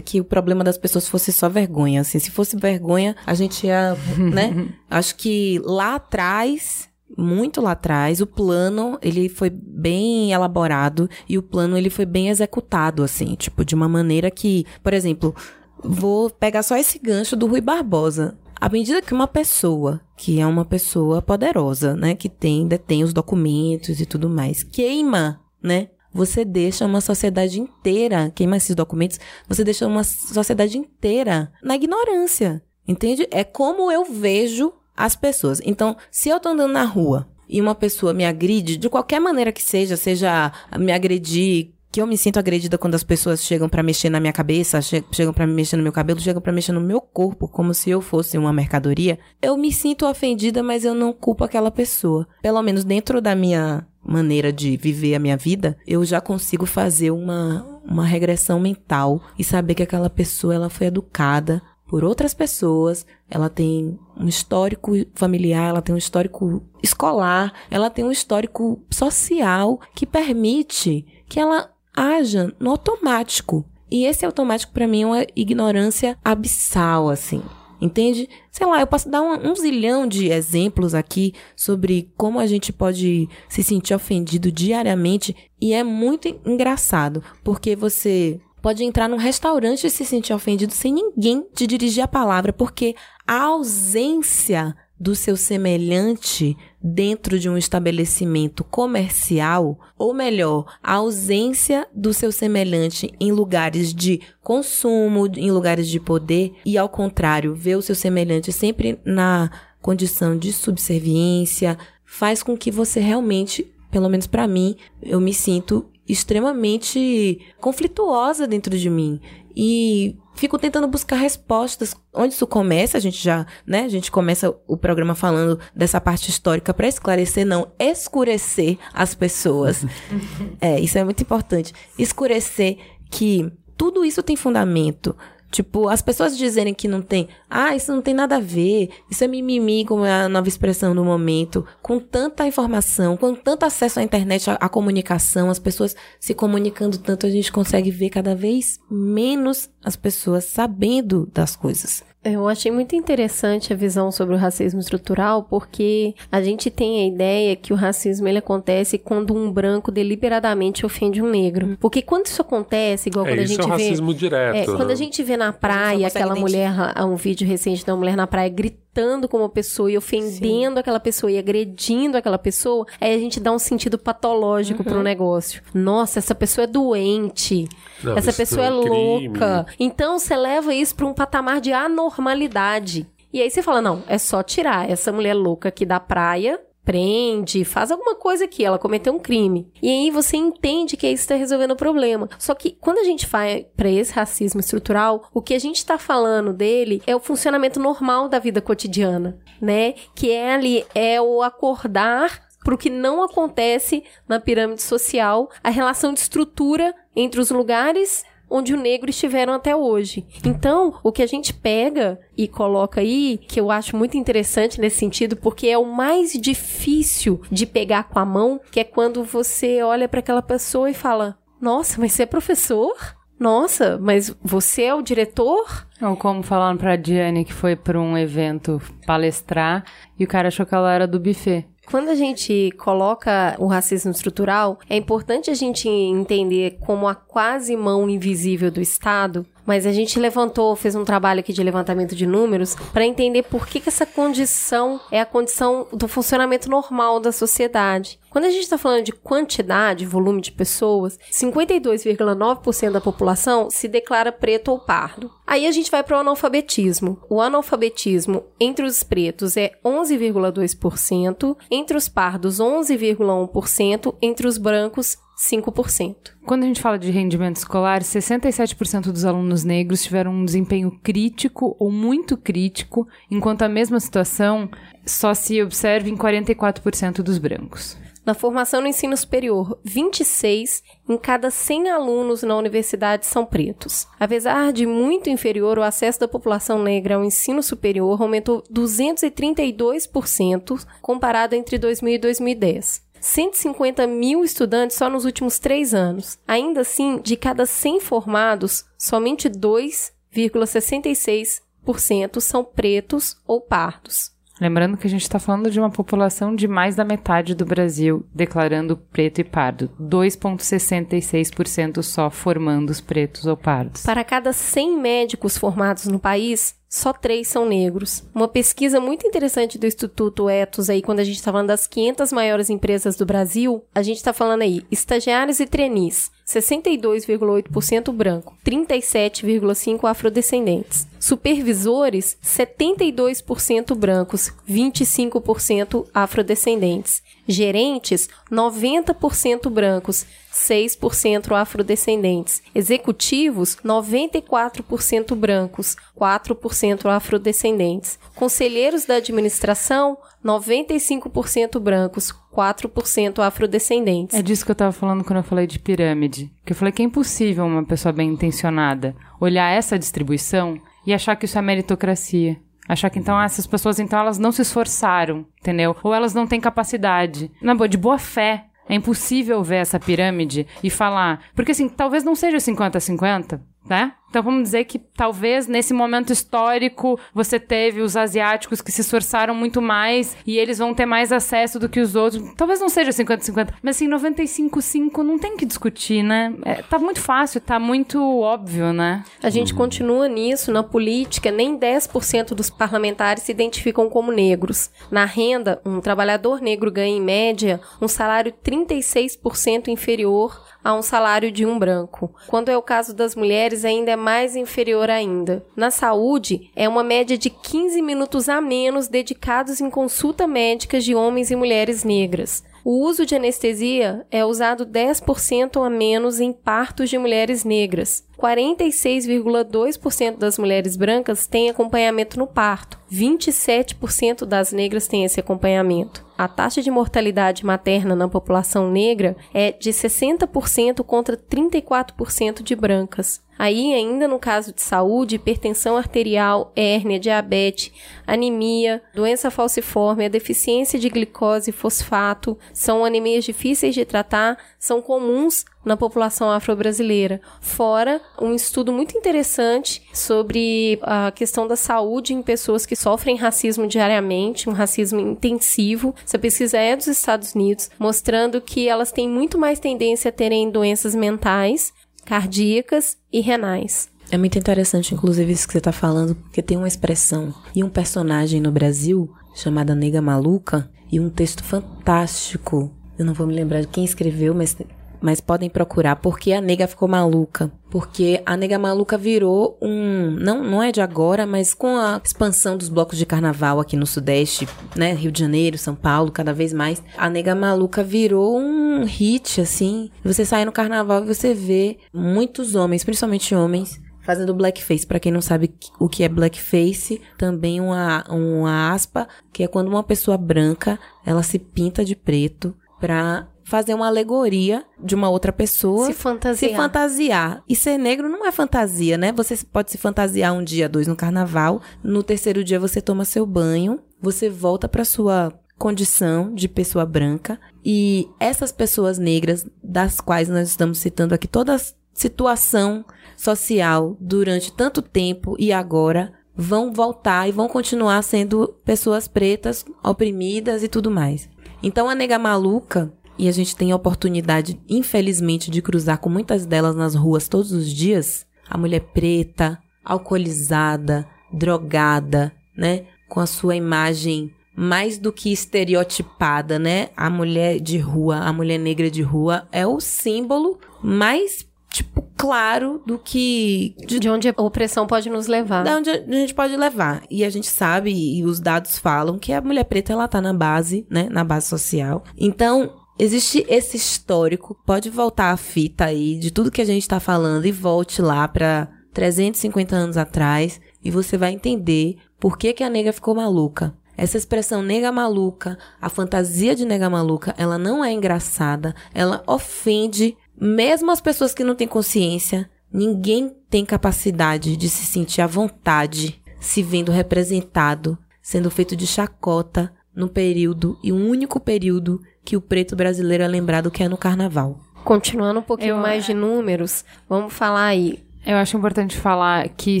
que o problema das pessoas fosse só vergonha. Assim, se fosse vergonha, a gente ia, né? Acho que lá atrás, muito lá atrás, o plano, ele foi bem elaborado e o plano, ele foi bem executado, assim, tipo, de uma maneira que, por exemplo, vou pegar só esse gancho do Rui Barbosa. À medida que uma pessoa, que é uma pessoa poderosa, né, que tem, detém os documentos e tudo mais, queima, né, você deixa uma sociedade inteira, queima esses documentos, você deixa uma sociedade inteira na ignorância, entende? É como eu vejo as pessoas. Então, se eu tô andando na rua e uma pessoa me agride, de qualquer maneira que seja, seja me agredir, que eu me sinto agredida quando as pessoas chegam pra mexer na minha cabeça, che- chegam pra mexer no meu cabelo, chegam pra mexer no meu corpo, como se eu fosse uma mercadoria, eu me sinto ofendida, mas eu não culpo aquela pessoa. Pelo menos dentro da minha maneira de viver a minha vida, eu já consigo fazer uma, uma regressão mental e saber que aquela pessoa ela foi educada por outras pessoas, ela tem um histórico familiar, ela tem um histórico escolar, ela tem um histórico social que permite que ela haja no automático. E esse automático pra mim é uma ignorância abissal, assim. Entende? Sei lá, eu posso dar um, um zilhão de exemplos aqui sobre como a gente pode se sentir ofendido diariamente e é muito engraçado, porque você pode entrar num restaurante e se sentir ofendido sem ninguém te dirigir a palavra, porque a ausência do seu semelhante dentro de um estabelecimento comercial, ou melhor, a ausência do seu semelhante em lugares de consumo, em lugares de poder, e ao contrário, ver o seu semelhante sempre na condição de subserviência, faz com que você realmente, pelo menos pra mim, eu me sinto extremamente conflituosa dentro de mim. E fico tentando buscar respostas. Onde isso começa? A gente já, né? A gente começa o programa falando dessa parte histórica para esclarecer, não escurecer as pessoas. é, isso é muito importante. Escurecer que tudo isso tem fundamento. Tipo, as pessoas dizerem que não tem, ah, isso não tem nada a ver, isso é mimimi, como é a nova expressão do momento, com tanta informação, com tanto acesso à internet, à, à comunicação, as pessoas se comunicando tanto, a gente consegue ver cada vez menos as pessoas sabendo das coisas. Eu achei muito interessante a visão sobre o racismo estrutural, porque a gente tem a ideia que o racismo ele acontece quando um branco deliberadamente ofende um negro. Porque quando isso acontece, igual É, quando a isso gente é o vê. racismo direto. É, quando né? a gente vê na praia aquela mulher, há um vídeo recente da mulher na praia gritando com uma pessoa e ofendendo aquela pessoa e agredindo aquela pessoa, aí a gente dá um sentido patológico pro negócio. Nossa, essa pessoa é doente. Não, essa pessoa é é louca. Então você leva isso pra um patamar de anormalidade. E aí você fala: não, é só tirar essa mulher louca aqui da praia, prende, faz alguma coisa aqui, ela cometeu um crime. E aí você entende que isso está resolvendo o problema. Só que quando a gente vai para esse racismo estrutural, o que a gente está falando dele é o funcionamento normal da vida cotidiana, né? Que é ali, é o acordar pro que não acontece na pirâmide social, a relação de estrutura entre os lugares onde o negro estiveram até hoje. Então, o que a gente pega e coloca aí, que eu acho muito interessante nesse sentido, porque é o mais difícil de pegar com a mão, que é quando você olha para aquela pessoa e fala: "Nossa, mas você é professor? Nossa, mas você é o diretor?" Ou como falaram pra Diane que foi pra um evento palestrar e o cara achou que ela era do buffet. Quando a gente coloca o racismo estrutural, é importante a gente entender como a quase mão invisível do Estado, mas a gente levantou, fez um trabalho aqui de levantamento de números para entender por que, que essa condição é a condição do funcionamento normal da sociedade. Quando a gente está falando de quantidade, volume de pessoas, 52,9% da população se declara preto ou pardo. Aí a gente vai para o analfabetismo. O analfabetismo entre os pretos é 11,2%, entre os pardos 11,1%, entre os brancos 5%. Quando a gente fala de rendimento escolar, 67% dos alunos negros tiveram um desempenho crítico ou muito crítico, enquanto a mesma situação só se observa em 44% dos brancos. Na formação no ensino superior, 26 em cada 100 alunos na universidade são pretos. Apesar de muito inferior, o acesso da população negra ao ensino superior aumentou 232% comparado entre 2000 e 2010. 150 mil estudantes só nos últimos três anos. Ainda assim, de cada 100 formados, somente 2,66% são pretos ou pardos. Lembrando que a gente está falando de uma população de mais da metade do Brasil declarando preto e pardo. 2,66% só formando os pretos ou pardos. Para cada 100 médicos formados no país, só três são negros. Uma pesquisa muito interessante do Instituto Etos aí, quando a gente está falando das 500 maiores empresas do Brasil, a gente está falando aí estagiários e trainees, 62,8% branco, 37,5% afrodescendentes. Supervisores, 72% brancos, 25% afrodescendentes. Gerentes, 90% brancos, 6% afrodescendentes. Executivos, 94% brancos, 4% afrodescendentes. Conselheiros da administração, 95% brancos, 4% afrodescendentes. É disso que eu tava falando quando eu falei de pirâmide. Que eu falei que é impossível uma pessoa bem intencionada olhar essa distribuição e achar que isso é meritocracia. Achar que então essas pessoas então elas não se esforçaram, entendeu? Ou elas não têm capacidade. Na boa, de boa fé. É impossível ver essa pirâmide e falar. Porque assim, talvez não seja 50-50, né? Então vamos dizer que talvez nesse momento histórico você teve os asiáticos que se esforçaram muito mais e eles vão ter mais acesso do que os outros. Talvez não seja 50-50, mas assim, 95-5 não tem que discutir, né? É, tá muito fácil, tá muito óbvio, né? A gente continua nisso, na política, nem 10% dos parlamentares se identificam como negros. Na renda, um trabalhador negro ganha, em média, um salário 36% inferior a um salário de um branco. Quando é o caso das mulheres, ainda é mais inferior ainda. Na saúde, é uma média de 15 minutos a menos dedicados em consulta médica de homens e mulheres negras. O uso de anestesia é usado 10% a menos em partos de mulheres negras. 46,2% das mulheres brancas têm acompanhamento no parto. 27% das negras têm esse acompanhamento. A taxa de mortalidade materna na população negra é de 60% contra 34% de brancas. Aí, ainda no caso de saúde, hipertensão arterial, hérnia, diabetes, anemia, doença falciforme, a deficiência de glicose e fosfato são anemias difíceis de tratar, são comuns na população afro-brasileira. Fora um estudo muito interessante sobre a questão da saúde em pessoas que sofrem racismo diariamente, um racismo intensivo. Essa pesquisa é dos Estados Unidos, mostrando que elas têm muito mais tendência a terem doenças mentais, cardíacas e renais. É muito interessante, inclusive, isso que você está falando, porque tem uma expressão e um personagem no Brasil chamada Nega Maluca e um texto fantástico. Eu não vou me lembrar de quem escreveu, mas, mas podem procurar. Porque a nega ficou maluca. Porque a nega maluca virou um. Não, não é de agora, mas com a expansão dos blocos de carnaval aqui no Sudeste, né? Rio de Janeiro, São Paulo, cada vez mais. A nega maluca virou um hit, assim. Você sai no carnaval e você vê muitos homens, principalmente homens, fazendo blackface. Pra quem não sabe o que é blackface, também uma, uma aspa, que é quando uma pessoa branca, ela se pinta de preto pra fazer uma alegoria de uma outra pessoa. Se fantasiar. Se fantasiar. E ser negro não é fantasia, né? Você pode se fantasiar um dia, dois no carnaval. No terceiro dia você toma seu banho, você volta pra sua condição de pessoa branca e essas pessoas negras das quais nós estamos citando aqui toda a situação social durante tanto tempo e agora vão voltar e vão continuar sendo pessoas pretas, oprimidas e tudo mais. Então a nega maluca, e a gente tem a oportunidade, infelizmente, de cruzar com muitas delas nas ruas todos os dias, a mulher preta, alcoolizada, drogada, né? Com a sua imagem mais do que estereotipada, né? A mulher de rua, a mulher negra de rua é o símbolo mais tipo claro do que De, de onde a opressão pode nos levar. da onde a gente pode levar. E a gente sabe, e os dados falam, que a mulher preta, ela tá na base, né? Na base social. Então, existe esse histórico. Pode voltar a fita aí de tudo que a gente tá falando e volte lá pra 350 anos atrás. E você vai entender por que, que a nega ficou maluca. Essa expressão nega maluca, a fantasia de nega maluca, ela não é engraçada, ela ofende mesmo as pessoas que não têm consciência. Ninguém tem capacidade de se sentir à vontade se vendo representado, sendo feito de chacota no período e um único período que o preto brasileiro é lembrado que é no carnaval. Continuando um pouquinho Eu- mais de números, vamos falar aí. Eu acho importante falar que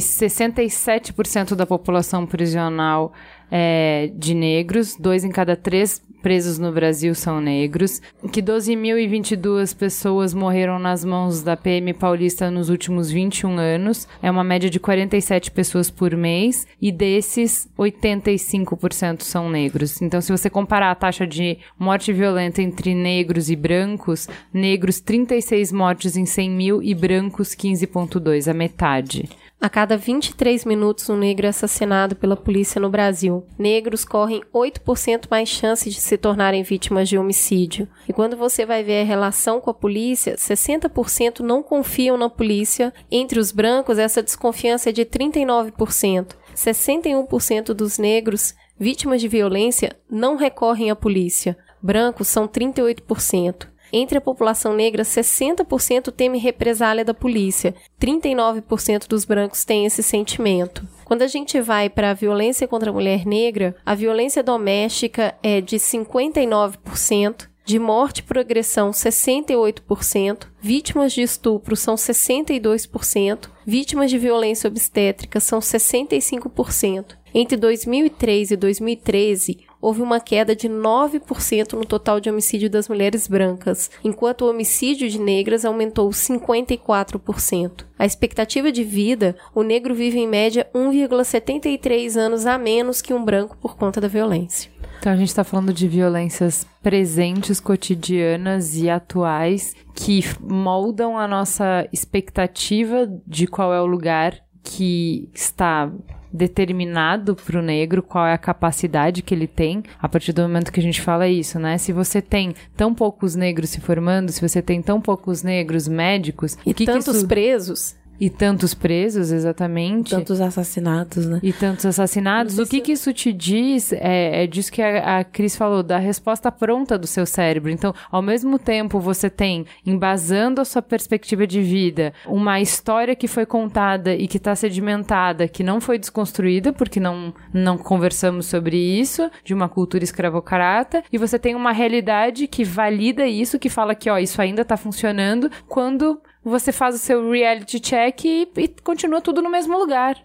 67% da população prisional é de negros, dois em cada três presos no Brasil são negros, que 12.022 pessoas morreram nas mãos da PM paulista nos últimos 21 anos, é uma média de 47 pessoas por mês, e desses, 85% são negros. Então, se você comparar a taxa de morte violenta entre negros e brancos, negros 36 mortes em 100 mil e brancos 15,2, a metade. A cada 23 minutos, um negro é assassinado pela polícia no Brasil. Negros correm 8% mais chance de se tornarem vítimas de homicídio. E quando você vai ver a relação com a polícia, 60% não confiam na polícia. Entre os brancos, essa desconfiança é de 39%. 61% dos negros vítimas de violência não recorrem à polícia. Brancos são 38%. Entre a população negra, 60% teme represália da polícia. 39% dos brancos têm esse sentimento. Quando a gente vai para a violência contra a mulher negra, a violência doméstica é de 59%. De morte por agressão, 68%. Vítimas de estupro são 62%. Vítimas de violência obstétrica são 65%. Entre 2003 e 2013, houve uma queda de 9% no total de homicídio das mulheres brancas, enquanto o homicídio de negras aumentou 54%. A expectativa de vida, o negro vive em média 1,73 anos a menos que um branco por conta da violência. Então a gente está falando de violências presentes, cotidianas e atuais que moldam a nossa expectativa de qual é o lugar que está determinado para o negro, qual é a capacidade que ele tem, a partir do momento que a gente fala isso, né? Se você tem tão poucos negros se formando, se você tem tão poucos negros médicos, E que que tantos isso- presos, e tantos presos, exatamente. Tantos assassinatos, né? E tantos assassinados. Não O que, que isso te diz é, é disso que a, a Cris falou, da resposta pronta do seu cérebro. Então, ao mesmo tempo, você tem, embasando a sua perspectiva de vida, uma história que foi contada e que está sedimentada, que não foi desconstruída, porque não, não conversamos sobre isso, de uma cultura escravocrata, e você tem uma realidade que valida isso, que fala que, ó, isso ainda está funcionando, quando você faz o seu reality check e, e continua tudo no mesmo lugar.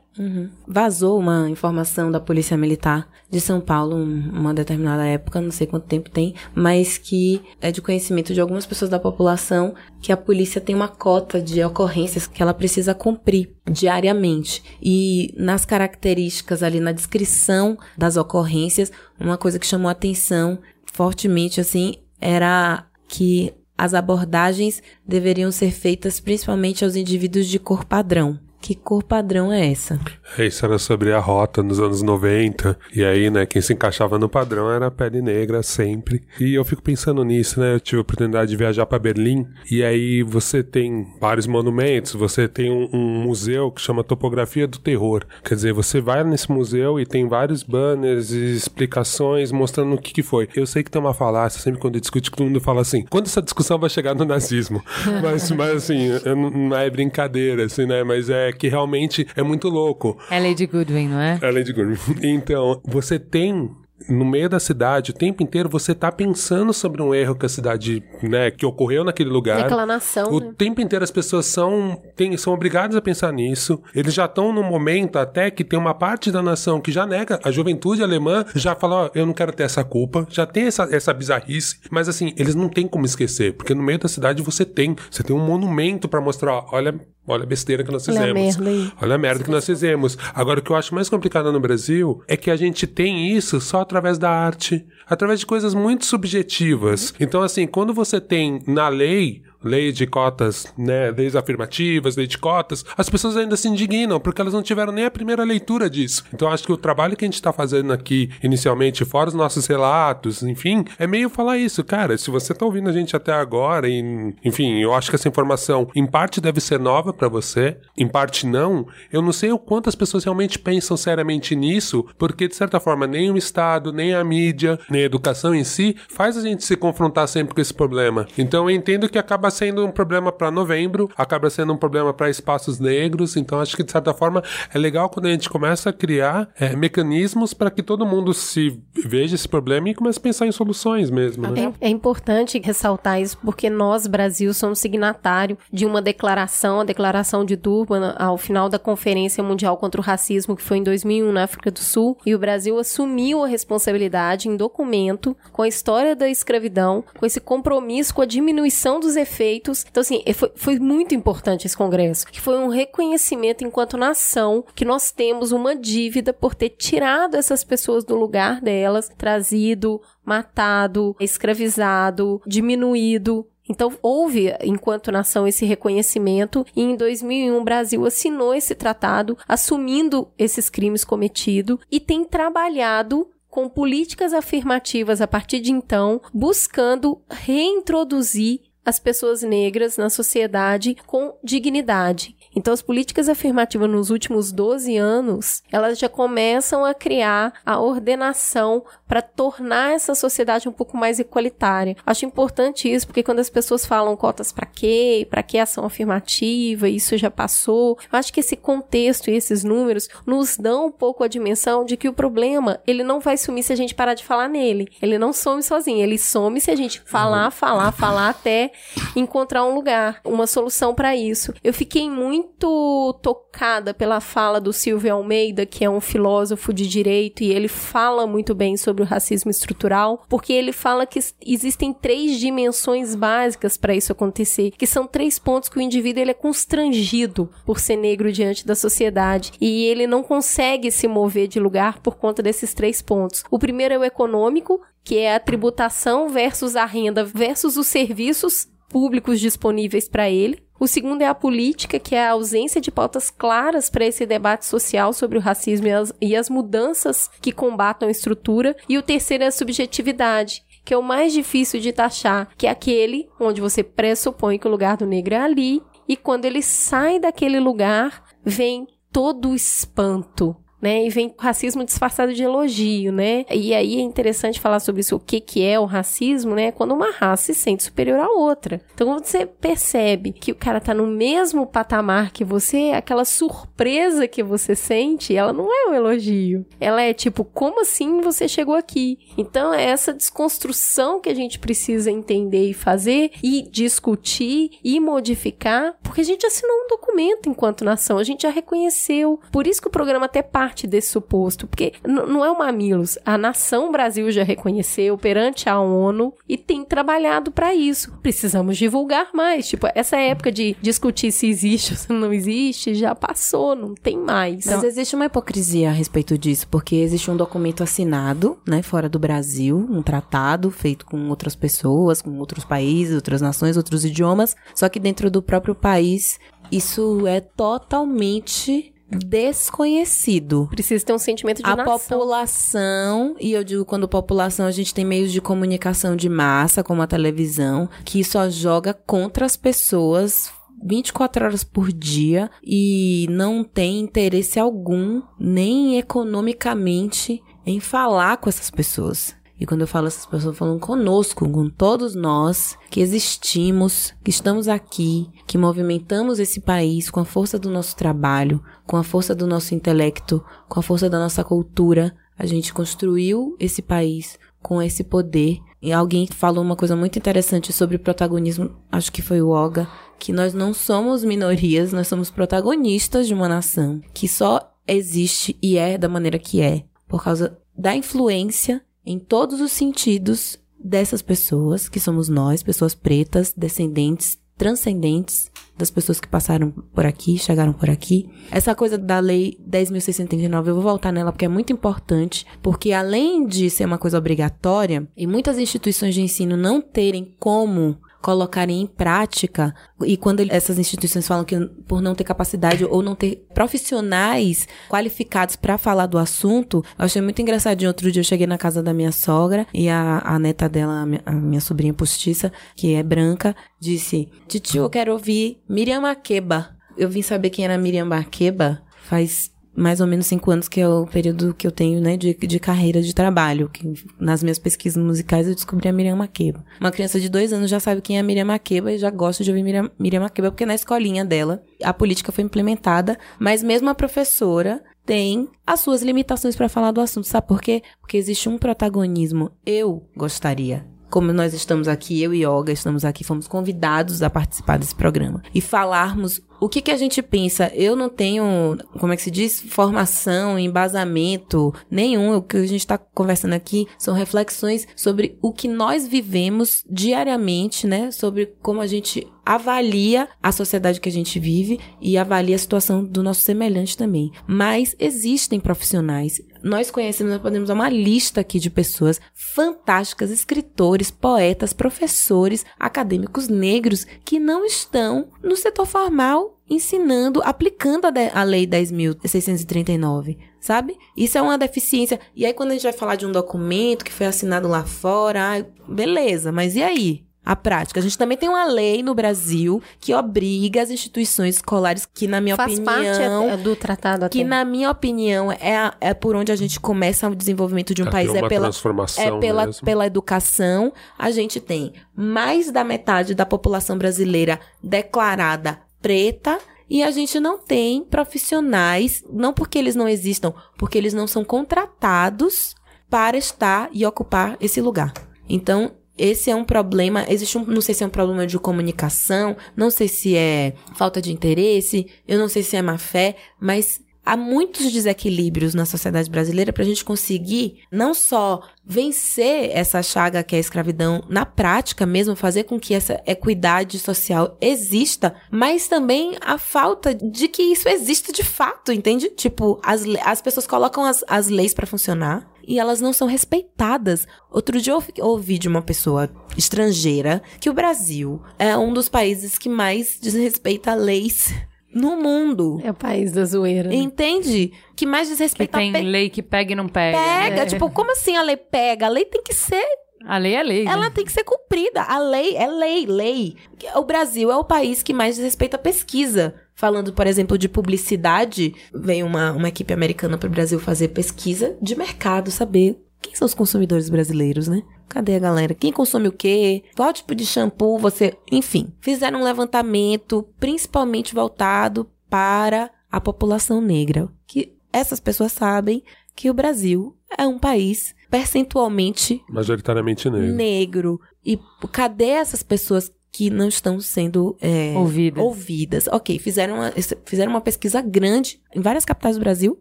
Vazou uma informação da Polícia Militar de São Paulo, um- uma determinada época, não sei quanto tempo tem, mas que é de conhecimento de algumas pessoas da população que a polícia tem uma cota de ocorrências que ela precisa cumprir diariamente. E nas características ali, na descrição das ocorrências, uma coisa que chamou a atenção fortemente, assim, era que as abordagens deveriam ser feitas principalmente aos indivíduos de cor padrão. Que cor padrão é essa? É, Isso era sobre a rota nos anos 90. E aí, né, quem se encaixava no padrão era a pele negra sempre. E eu fico pensando nisso, né? Eu tive a oportunidade de viajar para Berlim. E aí você tem vários monumentos, você tem um, um museu que chama Topografia do Terror. Quer dizer, você vai nesse museu e tem vários banners e explicações mostrando o que, que foi. Eu sei que tem uma falácia, sempre quando discute, todo mundo fala assim: quando essa discussão vai chegar no nazismo? mas, mas assim, não é brincadeira, assim, né? Mas é que realmente é muito louco. É Lady Goodwin, não é? Além de Goodwin. Então, você tem no meio da cidade, o tempo inteiro você tá pensando sobre um erro que a cidade, né, que ocorreu naquele lugar. reclamação, O né? tempo inteiro as pessoas são, tem, são obrigadas a pensar nisso. Eles já estão num momento até que tem uma parte da nação que já nega. A juventude alemã já fala, ó, eu não quero ter essa culpa. Já tem essa, essa bizarrice. Mas assim, eles não têm como esquecer. Porque no meio da cidade você tem. Você tem um monumento pra mostrar, ó, olha, olha a besteira que nós Olha a fizemos. merda aí. Olha a merda que nós fizemos. Agora, o que eu acho mais complicado no Brasil é que a gente tem isso só através da arte, através de coisas muito subjetivas. Então, assim, quando você tem na lei lei de cotas, né, leis afirmativas, lei de cotas, as pessoas ainda se indignam porque elas não tiveram nem a primeira leitura disso. Então acho que o trabalho que a gente está fazendo aqui inicialmente, fora os nossos relatos, enfim, é meio falar isso, cara. Se você tá ouvindo a gente até agora, e, enfim, eu acho que essa informação em parte deve ser nova para você, em parte não. Eu não sei o quanto as pessoas realmente pensam seriamente nisso, porque de certa forma nem o Estado, nem a mídia, nem a educação em si faz a gente se confrontar sempre com esse problema. Então eu entendo que acaba sendo um problema para novembro, acaba sendo um problema para espaços negros. Então acho que de certa forma é legal quando a gente começa a criar é, mecanismos para que todo mundo se veja esse problema e comece a pensar em soluções mesmo. Né? É, é importante ressaltar isso porque nós, Brasil, somos signatário de uma declaração, a declaração de Durban, ao final da Conferência Mundial contra o Racismo, que foi em 2001 na África do Sul, e o Brasil assumiu a responsabilidade em documento com a história da escravidão, com esse compromisso com a diminuição dos efeitos. Então, assim, foi, foi muito importante esse congresso, que foi um reconhecimento enquanto nação que nós temos uma dívida por ter tirado essas pessoas do lugar delas, trazido, matado, escravizado, diminuído. Então, houve, enquanto nação, esse reconhecimento, e em 2001 o Brasil assinou esse tratado, assumindo esses crimes cometidos, e tem trabalhado com políticas afirmativas a partir de então, buscando reintroduzir as pessoas negras na sociedade com dignidade. Então, as políticas afirmativas nos últimos 12 anos, elas já começam a criar a ordenação para tornar essa sociedade um pouco mais igualitária. Acho importante isso, porque quando as pessoas falam cotas para quê, para que ação afirmativa, isso já passou. Eu acho que esse contexto e esses números nos dão um pouco a dimensão de que o problema, ele não vai sumir se a gente parar de falar nele. Ele não some sozinho, ele some se a gente falar, falar, falar até encontrar um lugar, uma solução para isso. Eu fiquei muito tocada pela fala do Silvio Almeida, que é um filósofo de direito, e ele fala muito bem sobre o racismo estrutural, porque ele fala que existem três dimensões básicas para isso acontecer, que são três pontos que o indivíduo ele é constrangido por ser negro diante da sociedade e ele não consegue se mover de lugar por conta desses três pontos. O primeiro é o econômico, que é a tributação versus a renda versus os serviços públicos disponíveis para ele. O segundo é a política, que é a ausência de pautas claras para esse debate social sobre o racismo e as, e as mudanças que combatam a estrutura. E o terceiro é a subjetividade, que é o mais difícil de taxar, que é aquele onde você pressupõe que o lugar do negro é ali, e quando ele sai daquele lugar, vem todo o espanto, né? E vem racismo disfarçado de elogio, né? E aí é interessante falar sobre isso, o que que é o racismo, né? Quando uma raça se sente superior à outra. Então, quando você percebe que o cara tá no mesmo patamar que você, aquela surpresa que você sente, ela não é um elogio. Ela é tipo, como assim você chegou aqui? Então, é essa desconstrução que a gente precisa entender e fazer e discutir e modificar, porque a gente assinou um documento enquanto nação, a gente já reconheceu. Por isso que o programa até parte parte desse suposto, porque não é o Mamilos, a nação Brasil já reconheceu perante a ONU e tem trabalhado para isso. Precisamos divulgar mais, tipo, essa época de discutir se existe ou se não existe já passou, não tem mais. Mas existe uma hipocrisia a respeito disso, porque existe um documento assinado, né, fora do Brasil, um tratado feito com outras pessoas, com outros países, outras nações, outros idiomas, só que dentro do próprio país isso é totalmente desconhecido. Precisa ter um sentimento de a nação. população, e eu digo quando população, a gente tem meios de comunicação de massa, como a televisão, que só joga contra as pessoas 24 horas por dia e não tem interesse algum, nem economicamente, em falar com essas pessoas. E quando eu falo essas pessoas, falando conosco, com todos nós que existimos, que estamos aqui, que movimentamos esse país com a força do nosso trabalho, com a força do nosso intelecto, com a força da nossa cultura. A gente construiu esse país com esse poder. E alguém falou uma coisa muito interessante sobre protagonismo, acho que foi o Oga, que nós não somos minorias, nós somos protagonistas de uma nação que só existe e é da maneira que é por causa da influência em todos os sentidos dessas pessoas, que somos nós, pessoas pretas, descendentes, transcendentes das pessoas que passaram por aqui, chegaram por aqui. Essa coisa da lei 10.639, eu vou voltar nela porque é muito importante, porque além de ser uma coisa obrigatória e muitas instituições de ensino não terem como colocarem em prática, e quando essas instituições falam que por não ter capacidade ou não ter profissionais qualificados para falar do assunto, eu achei muito engraçadinho. Outro dia eu cheguei na casa da minha sogra e a, a neta dela, a minha, a minha sobrinha postiça, que é branca, disse: Titio, eu quero ouvir Miriam Makeba. Eu vim saber quem era Miriam Makeba faz mais ou menos cinco anos, que é o período que eu tenho, né, de, de carreira de trabalho. Que nas minhas pesquisas musicais eu descobri a Miriam Makeba. Uma criança de dois anos já sabe quem é a Miriam Makeba e já gosta de ouvir Miriam, Miriam Makeba, porque na escolinha dela a política foi implementada, mas mesmo a professora tem as suas limitações para falar do assunto. Sabe por quê? Porque existe um protagonismo. Eu gostaria como nós estamos aqui, eu e Olga estamos aqui, fomos convidados a participar desse programa e falarmos o que, que a gente pensa. Eu não tenho, como é que se diz, formação, embasamento nenhum. O que a gente está conversando aqui são reflexões sobre o que nós vivemos diariamente, né? Sobre como a gente avalia a sociedade que a gente vive e avalia a situação do nosso semelhante também. Mas existem profissionais. Nós conhecemos, nós podemos dar uma lista aqui de pessoas fantásticas, escritores, poetas, professores, acadêmicos negros que não estão no setor formal ensinando, aplicando a, de- a lei 10.639, sabe? Isso é uma deficiência. E aí, quando a gente vai falar de um documento que foi assinado lá fora, beleza, mas e aí? A prática. A gente também tem uma lei no Brasil que obriga as instituições escolares, que, na minha Faz opinião. parte é, do tratado até. Que, na minha opinião, é, a- é por onde a gente começa o desenvolvimento de um Pra país. ter É pela, transformação é pela, mesmo. pela educação. A gente tem mais da metade da população brasileira declarada preta. E a gente não tem profissionais, não porque eles não existam, porque eles não são contratados para estar e ocupar esse lugar. Então, esse é um problema. Existe um. Não sei se é um problema de comunicação, não sei se é falta de interesse, eu não sei se é má fé, mas há muitos desequilíbrios na sociedade brasileira para a gente conseguir não só vencer essa chaga que é a escravidão na prática mesmo, fazer com que essa equidade social exista, mas também a falta de que isso exista de fato, entende? Tipo, as, as pessoas colocam as, as leis para funcionar e elas não são respeitadas. Outro dia eu ouvi de uma pessoa estrangeira que o Brasil é um dos países que mais desrespeita leis no mundo. É o país da zoeira. né? Entende? Que mais Que desrespeita tem pe- lei que pega e não pega. pega. né? Tipo, como assim a lei pega? A lei tem que ser A lei é lei. né? ela tem que ser cumprida. A lei é lei, lei. O Brasil é o país que mais desrespeita a pesquisa. Falando, por exemplo, de publicidade, veio uma, uma equipe americana para o Brasil fazer pesquisa de mercado, saber quem são os consumidores brasileiros, né? Cadê a galera? Quem consome o quê? Qual tipo de shampoo você. Enfim, fizeram um levantamento principalmente voltado para a população negra. Que essas pessoas sabem que o Brasil é um país percentualmente Majoritariamente negro. negro. E cadê essas pessoas que não estão sendo é, Ouvidas. ouvidas? Ok, fizeram uma, fizeram uma pesquisa grande em várias capitais do Brasil,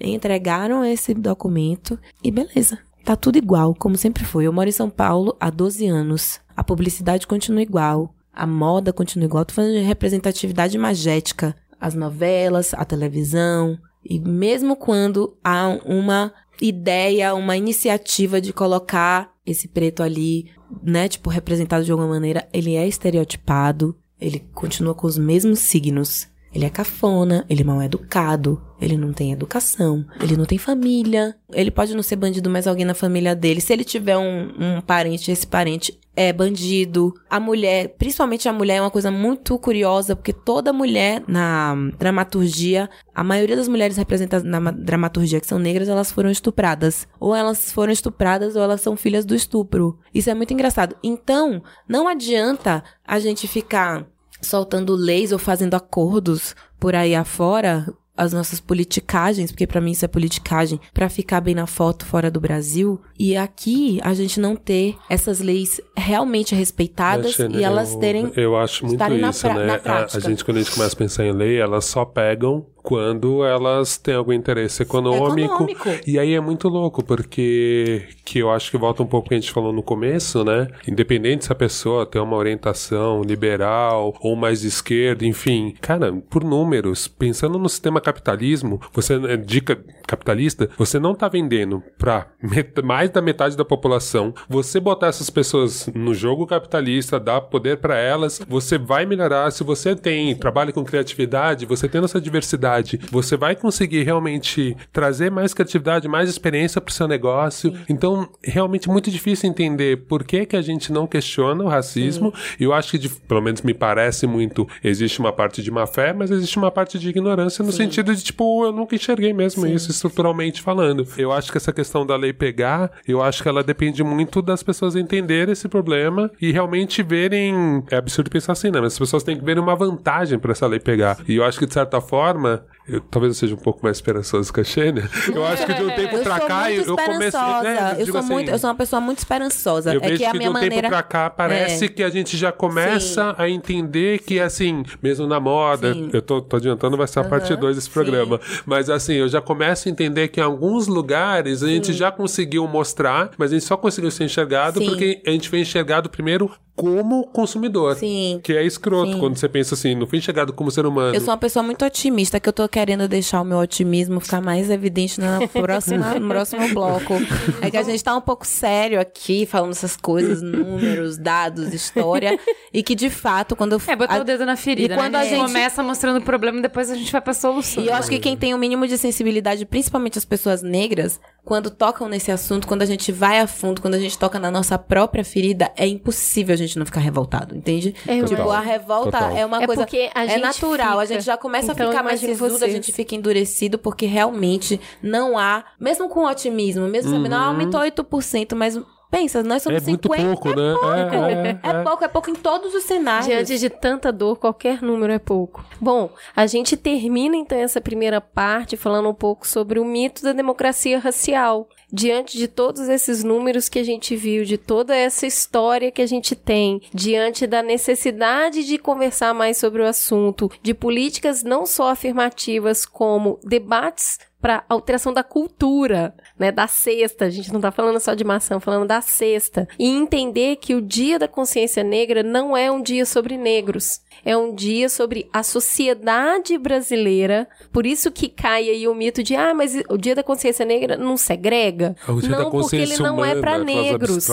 entregaram esse documento e beleza. Tá tudo igual, como sempre foi. Eu moro em São Paulo há 12 anos. A publicidade continua igual. A moda continua igual. Tô falando de representatividade magética. As novelas, a televisão. E mesmo quando há uma ideia, uma iniciativa de colocar esse preto ali, né, tipo, representado de alguma maneira, ele é estereotipado, ele continua com os mesmos signos. Ele é cafona, ele é mal educado, ele não tem educação, ele não tem família. Ele pode não ser bandido, mas alguém na família dele. Se ele tiver um, um parente, esse parente é bandido. A mulher, principalmente a mulher, é uma coisa muito curiosa, porque toda mulher na dramaturgia, a maioria das mulheres representadas na ma- dramaturgia que são negras, elas foram estupradas. Ou elas foram estupradas ou elas são filhas do estupro. Isso é muito engraçado. Então, não adianta a gente ficar soltando leis ou fazendo acordos por aí afora, as nossas politicagens, porque pra mim isso é politicagem, pra ficar bem na foto fora do Brasil, e aqui a gente não ter essas leis realmente respeitadas e elas eu- terem Eu acho muito estarem na isso, pra- né? A- a, gente, quando a gente começa a pensar em lei, elas só pegam quando elas têm algum interesse econômico. Econômico. E aí é muito louco, porque que eu acho que volta um pouco ao que a gente falou no começo, né? Independente se a pessoa tem uma orientação liberal ou mais de esquerda, enfim. Cara, por números, pensando no sistema capitalismo, você é dica capitalista, você não tá vendendo pra met- mais da metade da população. Você botar essas pessoas no jogo capitalista, dar poder pra elas, você vai melhorar. Se você tem, trabalha com criatividade, você tendo essa diversidade, você vai conseguir realmente trazer mais criatividade, mais experiência pro seu negócio. Então, realmente é muito difícil entender por que que a gente não questiona o racismo. E eu acho que, de- pelo menos me parece muito, existe uma parte de má fé, mas existe uma parte de ignorância no sentido de, tipo, eu nunca enxerguei mesmo isso estruturalmente falando. Eu acho que essa questão da lei pegar, eu acho que ela depende muito das pessoas entenderem esse problema e realmente verem. É absurdo pensar assim, né? Mas as pessoas têm que verem uma vantagem pra essa lei pegar. E eu acho que, de certa forma, eu, talvez eu seja um pouco mais esperançoso que a Xênia. Eu acho que de um tempo Eu pra cá, eu, eu comecei. né, eu, digo sou assim, muito, eu sou uma pessoa muito esperançosa. eu é vejo que a que minha de um maneira. tempo pra cá parece É. que a gente já começa a entender que, assim, mesmo na moda, Sim. eu tô, tô adiantando, vai ser a parte 2 desse programa. Mas assim, eu já começo a entender que em alguns lugares a gente já conseguiu mostrar, mas a gente só conseguiu ser enxergado Sim. porque a gente foi enxergado primeiro como consumidor. Sim. Que é escroto Sim. quando você pensa assim, não foi enxergado como ser humano. Eu sou uma pessoa muito otimista, que eu tô querendo deixar o meu otimismo ficar mais evidente na próxima, no próximo bloco. É que a gente tá um pouco sério aqui, falando essas coisas, números, dados, história, e que de fato, quando eu É, botar a- o dedo na ferida, E quando né? a A gente começa mostrando o problema depois a gente vai pra solução. E eu acho que quem tem o mínimo de sensibilidade, principalmente as pessoas negras, quando tocam nesse assunto, quando a gente vai a fundo, quando a gente toca na nossa própria ferida, é impossível a gente não ficar revoltado, entende? É, tipo, a revolta Total. é uma É coisa. porque a é gente natural, a fica. gente já começa Então, a ficar mais sisudo, a gente fica endurecido, porque realmente não há, mesmo com otimismo, mesmo sabendo, ah, aumentou 8%, mas pensa, nós Uhum. é somos muito 50%. pouco, né? É, é, É pouco, é pouco em todos os cenários. Diante de tanta dor, qualquer número é pouco. Bom, a gente termina então essa primeira parte falando um pouco sobre o mito da democracia racial. Diante de todos esses números que a gente viu, de toda essa história que a gente tem, diante da necessidade de conversar mais sobre o assunto, de políticas não só afirmativas, como debates para alteração da cultura, né, da cesta. A gente não tá falando só de maçã, falando da cesta. E entender que o Dia da Consciência Negra não é um dia sobre negros. É um dia sobre a sociedade brasileira. Por isso que cai aí o mito de, ah, mas o Dia da Consciência Negra não segrega. É o dia não, da porque ele consciência não é humana, para negros.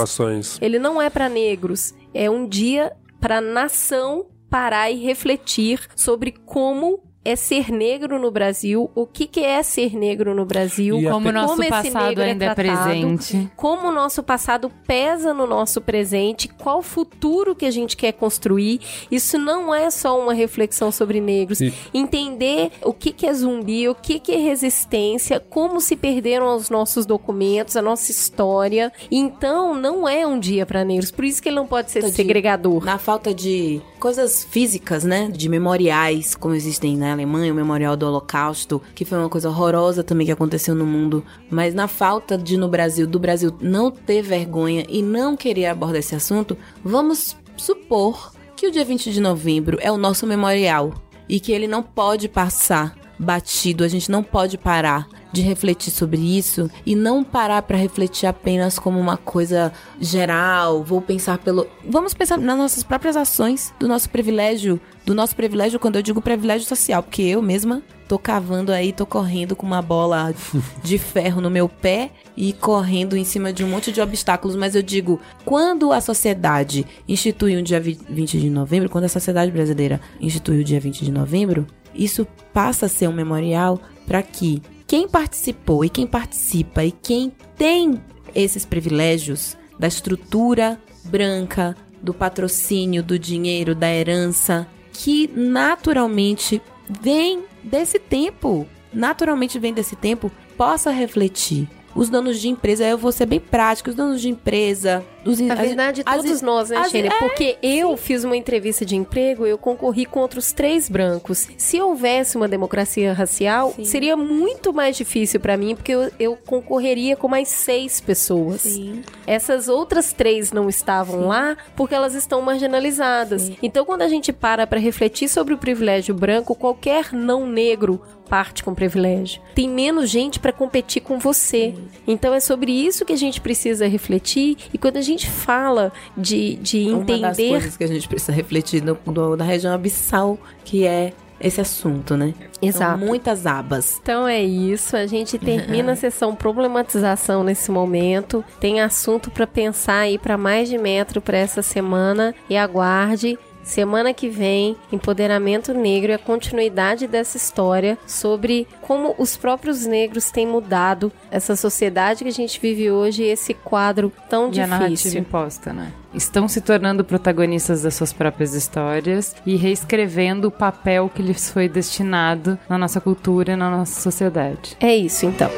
Ele não é para negros. É um dia para a nação parar e refletir sobre como é ser negro no Brasil, o que, que é ser negro no Brasil, E Como o nosso como esse passado negro é ainda é tratado, presente. como o nosso passado pesa no nosso presente, qual futuro que a gente quer construir. Isso não é só uma reflexão sobre negros. E- Entender o que, que é zumbi, o que, que é resistência, como se perderam os nossos documentos, a nossa história. Então, não é um dia para negros. Por isso que ele não pode ser de- segregador. Na falta de coisas físicas, né? De memoriais, como existem na Alemanha, o Memorial do Holocausto, que foi uma coisa horrorosa também que aconteceu no mundo. Mas na falta de no Brasil, do Brasil não ter vergonha e não querer abordar esse assunto, vamos supor que o dia 20 de novembro é o nosso memorial e que ele não pode passar batido, a gente não pode parar de refletir sobre isso e não parar para refletir apenas como uma coisa geral, vou pensar pelo, vamos pensar nas nossas próprias ações, do nosso privilégio, do nosso privilégio quando eu digo privilégio social, porque eu mesma tô cavando aí, tô correndo com uma bola de ferro no meu pé e correndo em cima de um monte de obstáculos, mas eu digo, quando a sociedade institui um dia vi- 20 de novembro, quando a sociedade brasileira institui o dia 20 de novembro, isso passa a ser um memorial para que quem participou e quem participa e quem tem esses privilégios da estrutura branca, do patrocínio, do dinheiro, da herança, que naturalmente vem desse tempo, naturalmente vem desse tempo, possa refletir. Os donos de empresa, eu vou ser bem prático, os donos de empresa, os Na verdade, as- todos nós, né, as- Xênia? é, Porque eu fiz uma entrevista de emprego, eu concorri contra os três brancos. Se houvesse uma democracia racial, Sim. seria muito mais difícil pra mim, porque eu, eu concorreria com mais seis pessoas. Sim. Essas outras três não estavam lá porque elas estão marginalizadas. Então, quando a gente para para refletir sobre o privilégio branco, qualquer não negro parte com privilégio. Tem menos gente para competir com você. Então é sobre isso que a gente precisa refletir. E quando a gente fala de, de Uma das entender coisas que a gente precisa refletir no, do- da região abissal, que é esse assunto, né? Exato. São muitas abas. Então é isso, a gente termina a sessão problematização nesse momento. Tem assunto para pensar aí para mais de metro para essa semana e aguarde Semana que vem, Empoderamento Negro e a continuidade dessa história sobre como os próprios negros têm mudado essa sociedade que a gente vive hoje e esse quadro tão E a narrativa difícil. imposta, né? Estão se tornando protagonistas das suas próprias histórias e reescrevendo o papel que lhes foi destinado na nossa cultura e na nossa sociedade. É isso então.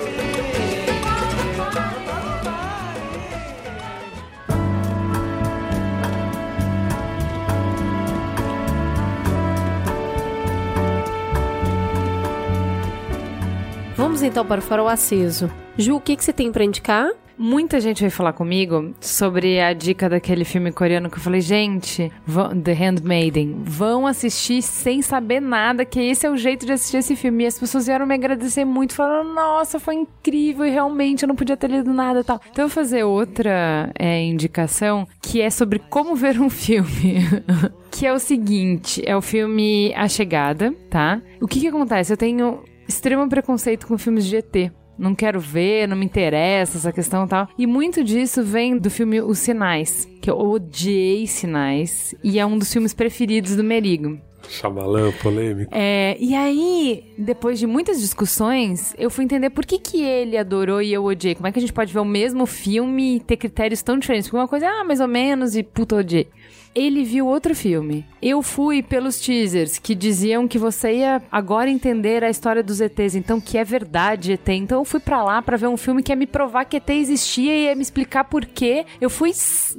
Vamos então para o farol aceso. Ju, o que, que você tem para indicar? Muita gente veio falar comigo sobre a dica daquele filme coreano que eu falei, gente, The Handmaiden, vão assistir sem saber nada, que esse é o jeito de assistir esse filme. E as pessoas vieram me agradecer muito, falaram, nossa, foi incrível e realmente eu não podia ter lido nada e tal. Então eu vou fazer outra é, indicação que é sobre como ver um filme. que é o seguinte, é o filme A Chegada, tá? O que que acontece? Eu tenho extremo preconceito com filmes de ET não quero ver, não me interessa essa questão e tal. E muito disso vem do filme Os Sinais, que eu odiei Sinais, e é um dos filmes preferidos do Merigo. Chamalã, polêmico. É, e aí, depois de muitas discussões, eu fui entender por que, que ele adorou e eu odiei. Como é que a gente pode ver o mesmo filme e ter critérios tão diferentes? Porque uma coisa, ah, mais ou menos, e puta, odiei. Ele viu outro filme. Eu fui pelos teasers que diziam que você ia agora entender a história dos ETs, então que é verdade ET. Então eu fui pra lá pra ver um filme que ia me provar que ET existia e ia me explicar por quê. Eu fui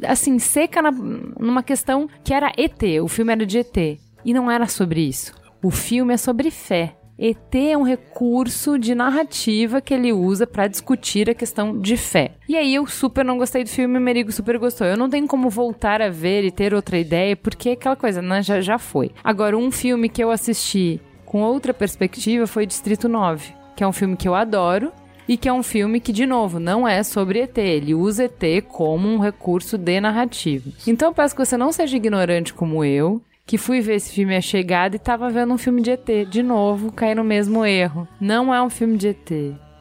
assim seca na- numa questão que era ET, o filme era de ET. E não era sobre isso. O filme é sobre fé. ET é um recurso de narrativa que ele usa pra discutir a questão de fé. E aí eu super não gostei do filme, o Merigo super gostou. Eu não tenho como voltar a ver e ter outra ideia, porque é aquela coisa, né, já, já foi. Agora, um filme que eu assisti com outra perspectiva foi Distrito 9, que é um filme que eu adoro, e que é um filme que, de novo, não é sobre ET. Ele usa ET como um recurso de narrativa. Então eu peço que você não seja ignorante como eu, que fui ver esse filme A Chegada e tava vendo um filme de ET. De novo, caí no mesmo erro. Não é um filme de ET.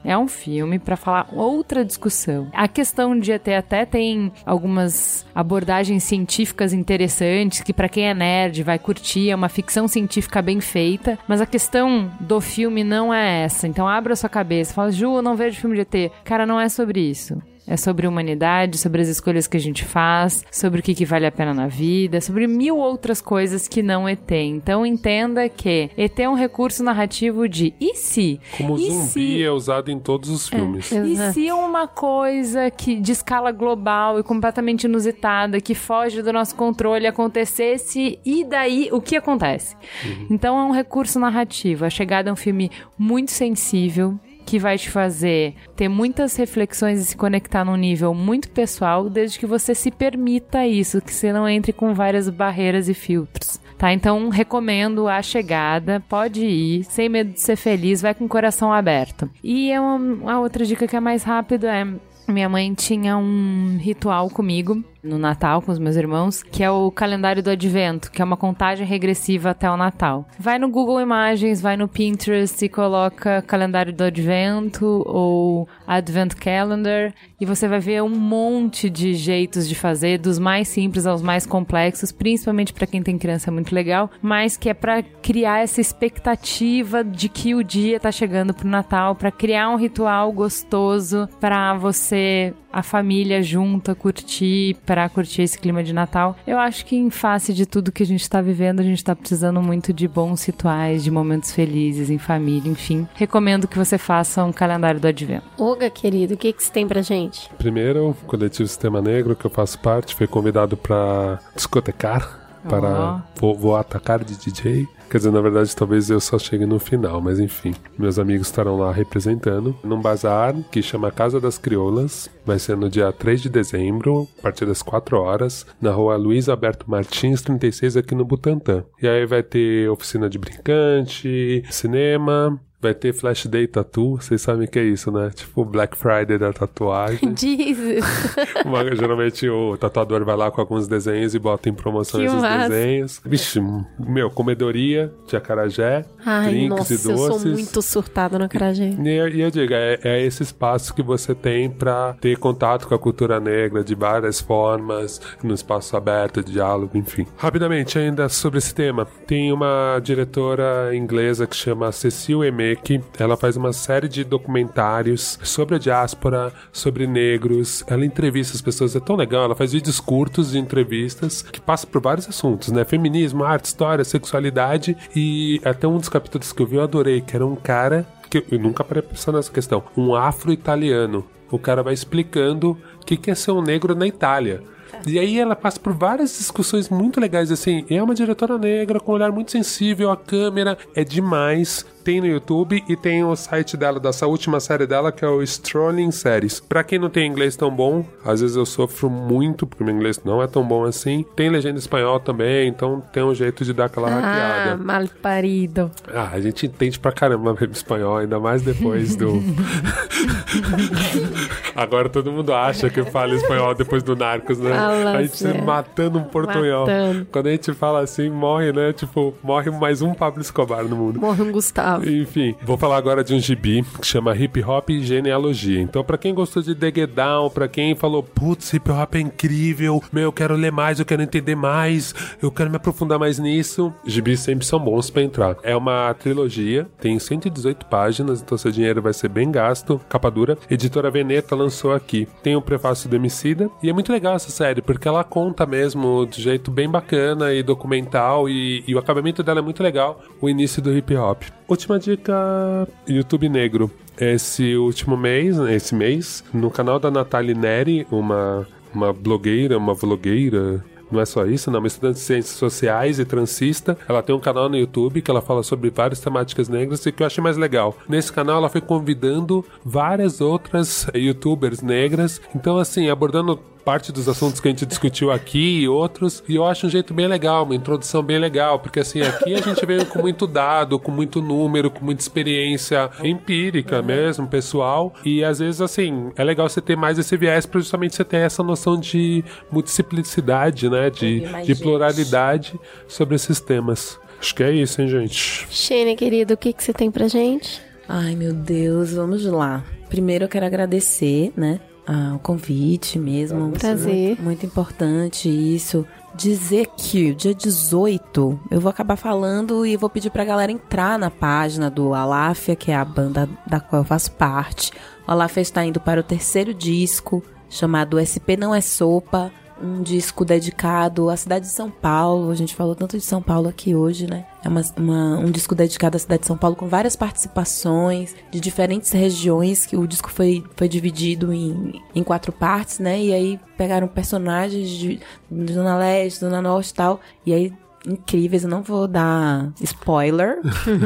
É um filme para falar outra discussão. A questão de ET até tem algumas abordagens científicas interessantes que para quem é nerd vai curtir, é uma ficção científica bem feita, mas a questão do filme não é essa. Então abra sua cabeça, fala: "Ju, eu não vejo filme de ET". Cara, não é sobre isso. É sobre humanidade, sobre as escolhas que a gente faz, sobre o que, que vale a pena na vida, sobre mil outras coisas que não ET. Então entenda que ET é um recurso narrativo de e se? Como e zumbi se é usado em todos os filmes. e se uma coisa que de escala global e completamente inusitada, que foge do nosso controle, acontecesse, e daí o que acontece? Então é um recurso narrativo. A Chegada é um filme muito sensível. Que vai te fazer ter muitas reflexões e se conectar num nível muito pessoal, desde que você se permita isso, que você não entre com várias barreiras e filtros. Tá? Então recomendo a chegada, pode ir, sem medo de ser feliz, vai com o coração aberto. E é uma, a outra dica que é mais rápido é minha mãe tinha um ritual comigo no Natal com os meus irmãos, que é o calendário do advento, que é uma contagem regressiva até o Natal. Vai no Google Imagens, vai no Pinterest e coloca calendário do advento ou Advent Calendar e você vai ver um monte de jeitos de fazer, dos mais simples aos mais complexos, principalmente para quem tem criança é muito legal, mas que é para criar essa expectativa de que o dia tá chegando pro Natal, para criar um ritual gostoso para você a família junta curtir, para curtir esse clima de Natal. Eu acho que em face de tudo que a gente tá vivendo, a gente tá precisando muito de bons rituais, de momentos felizes em família, enfim. Recomendo que você faça um calendário do advento. Olga, querido, o que, que você tem pra gente? Primeiro, o coletivo Sistema Negro, que eu faço parte, foi convidado para discotecar, para vou, vou atacar de DJ. Quer dizer, na verdade, talvez eu só chegue no final, mas enfim. Meus amigos estarão lá representando num bazar que chama Casa das Crioulas. Vai ser no dia 3 de dezembro, a partir das 4 horas, na rua Luiz Alberto Martins, 36, aqui no Butantã. E aí vai ter oficina de brincante, cinema, vai ter Flash Day Tattoo. Vocês sabem o que é isso, né? Tipo Black Friday da tatuagem. Jesus. Uma- geralmente o tatuador vai lá com alguns desenhos e bota em promoções Que os massa. desenhos. Vixe, meu, comedoria de acarajé, Ai, drinks nossa, e eu sou doces. muito surtada no acarajé. E eu, e eu digo, é, é esse espaço que você tem pra ter contato com a cultura negra de várias formas, no espaço aberto, de diálogo, enfim. Rapidamente, ainda sobre esse tema, tem uma diretora inglesa que chama Cecil Ela faz uma série de documentários sobre a diáspora, sobre negros. Ela entrevista as pessoas, é tão legal. Ela faz vídeos curtos de entrevistas que passam por vários assuntos, né? Feminismo, arte, história, sexualidade. E até um dos capítulos que eu vi eu adorei, que era um cara que eu nunca parei pensar nessa questão. Um afro-italiano. O cara vai explicando o que que é ser um negro na Itália. E aí ela passa por várias discussões muito legais, assim. É uma diretora negra com um olhar muito sensível, a câmera é demais. Tem no YouTube e tem o site dela, dessa última série dela, que é o Strolling Series. Pra quem não tem inglês tão bom, às vezes eu sofro muito, porque meu inglês não é tão bom assim. Tem legenda espanhol também, então tem um jeito de dar aquela Ah, hackeada. mal parido. Ah, a gente entende pra caramba espanhol, ainda mais depois do. Agora todo mundo acha que fala espanhol depois do Narcos, né? Fala a gente sério. matando um portunhol. Matando. Quando a gente fala assim, morre, né? Tipo, morre mais um Pablo Escobar no mundo. Morre um Gustavo. Enfim, vou falar agora de um gibi que chama Hip Hop e Genealogia. Então, pra quem gostou de The Get Down, pra quem falou, putz, hip hop é incrível, meu, eu quero ler mais, eu quero entender mais, eu quero me aprofundar mais nisso, gibis sempre são bons pra entrar. É uma trilogia, tem 118 páginas, então seu dinheiro vai ser bem gasto, capa dura. Editora Veneta lançou aqui. Tem o prefácio do Emicida, e é muito legal essa série, porque ela conta mesmo de jeito bem bacana e documental, e, e o acabamento dela é muito legal, o início do hip hop. Última dica: YouTube Negro. Esse último mês, né, esse mês, no canal da Nathalie Neri, uma, uma blogueira, uma vlogueira. Não é só isso, não, uma estudante de ciências sociais e transista. Ela tem um canal no YouTube que ela fala sobre várias temáticas negras e que eu achei mais legal. Nesse canal ela foi convidando várias outras youtubers negras. Então, assim, abordando parte dos assuntos que a gente discutiu aqui e outros, e eu acho um jeito bem legal, uma introdução bem legal, porque assim, aqui a gente veio com muito dado, com muito número, com muita experiência empírica mesmo, pessoal, e às vezes assim, é legal você ter mais esse viés para justamente você ter essa noção de multiplicidade, né, de, de gente. pluralidade sobre esses temas. Acho que é isso, hein, gente? Shane, querido, o que, que você tem pra gente? Ai, meu Deus, vamos lá. Primeiro eu quero agradecer, né, ah, o convite mesmo. Prazer. Muito, muito importante isso. Dizer que dia 18 eu vou acabar falando e vou pedir pra galera entrar na página do Aláfia, que é a banda da qual eu faço parte. O Aláfia está indo para o terceiro disco, chamado SP Não É Sopa. Um disco dedicado à cidade de São Paulo. A gente falou tanto de São Paulo aqui hoje, né? É uma, uma- um disco dedicado à cidade de São Paulo com várias participações de diferentes regiões, que o disco foi, foi dividido em, em quatro partes, né? E aí pegaram personagens de, de Zona Leste, Zona Norte e tal. E aí incríveis, eu não vou dar spoiler.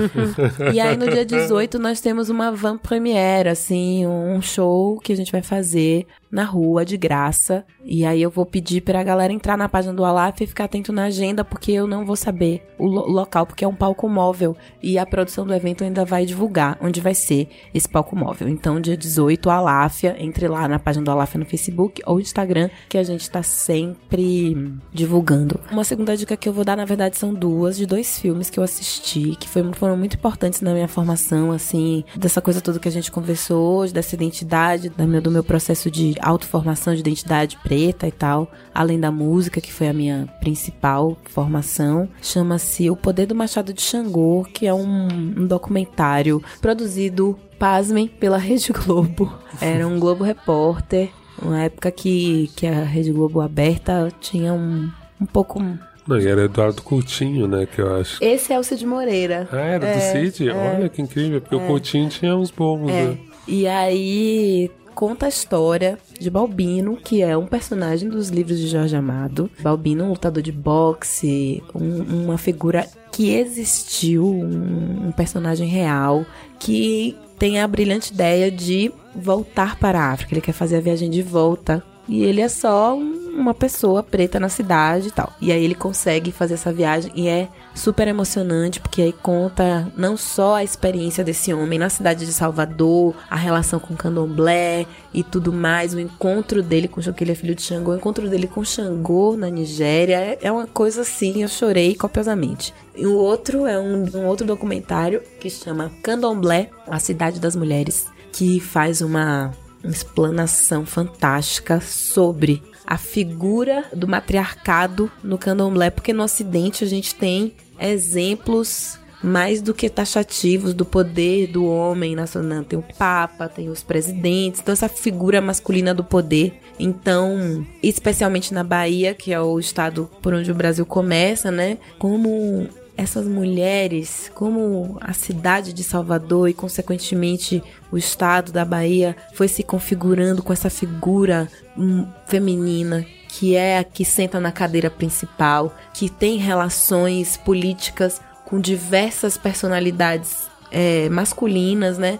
e aí no dia 18 nós temos uma van premiere, assim, um show que a gente vai fazer na rua de graça. E aí eu vou pedir pra galera entrar na página do Alaf e ficar atento na agenda, porque eu não vou saber o lo- local, porque é um palco móvel. E a produção do evento ainda vai divulgar onde vai ser esse palco móvel. Então, dia 18, Aláfia, entre lá na página do Aláfia no Facebook ou Instagram, que a gente tá sempre divulgando. Uma segunda dica que eu vou dar, na verdade, são duas, de dois filmes que eu assisti, que foi- foram muito importantes na minha formação, assim, dessa coisa toda que a gente conversou hoje, dessa identidade, da meu- do meu processo de autoformação de identidade preta e tal, além da música, que foi a minha principal formação. Chama-se O Poder do Machado de Xangô, que é um, um documentário produzido, pasmem, pela Rede Globo. Era um Globo Repórter, uma época que, que a Rede Globo aberta tinha um, um pouco... Não, e era Eduardo Coutinho, né, que eu acho. Esse é o Cid Moreira. Ah, era do Cid? Olha que incrível, porque o Coutinho tinha uns bons, É. né? E aí conta a história de Balbino, que é um personagem dos livros de Jorge Amado. Balbino, um lutador de boxe, um- uma figura que existiu, um, um personagem real, que tem a brilhante ideia de voltar para a África. Ele quer fazer a viagem de volta. E ele é só um uma pessoa preta na cidade e tal. E aí ele consegue fazer essa viagem e é super emocionante porque aí conta não só a experiência desse homem na cidade de Salvador, a relação com candomblé e tudo mais, o encontro dele com que ele é filho de Xangô, o encontro dele com Xangô na Nigéria é, é uma coisa assim, eu chorei copiosamente. E o outro é um, um outro documentário que chama Candomblé, a cidade das mulheres, que faz uma explanação fantástica sobre a figura do matriarcado no candomblé, porque no ocidente a gente tem exemplos mais do que taxativos do poder do homem nacional. Tem o Papa, tem os presidentes, então essa figura masculina do poder. Então, especialmente na Bahia, que é o estado por onde o Brasil começa, né? Como essas mulheres, como a cidade de Salvador e, consequentemente, o estado da Bahia foi se configurando com essa figura hum, feminina que é a que senta na cadeira principal, que tem relações políticas com diversas personalidades é, masculinas, né?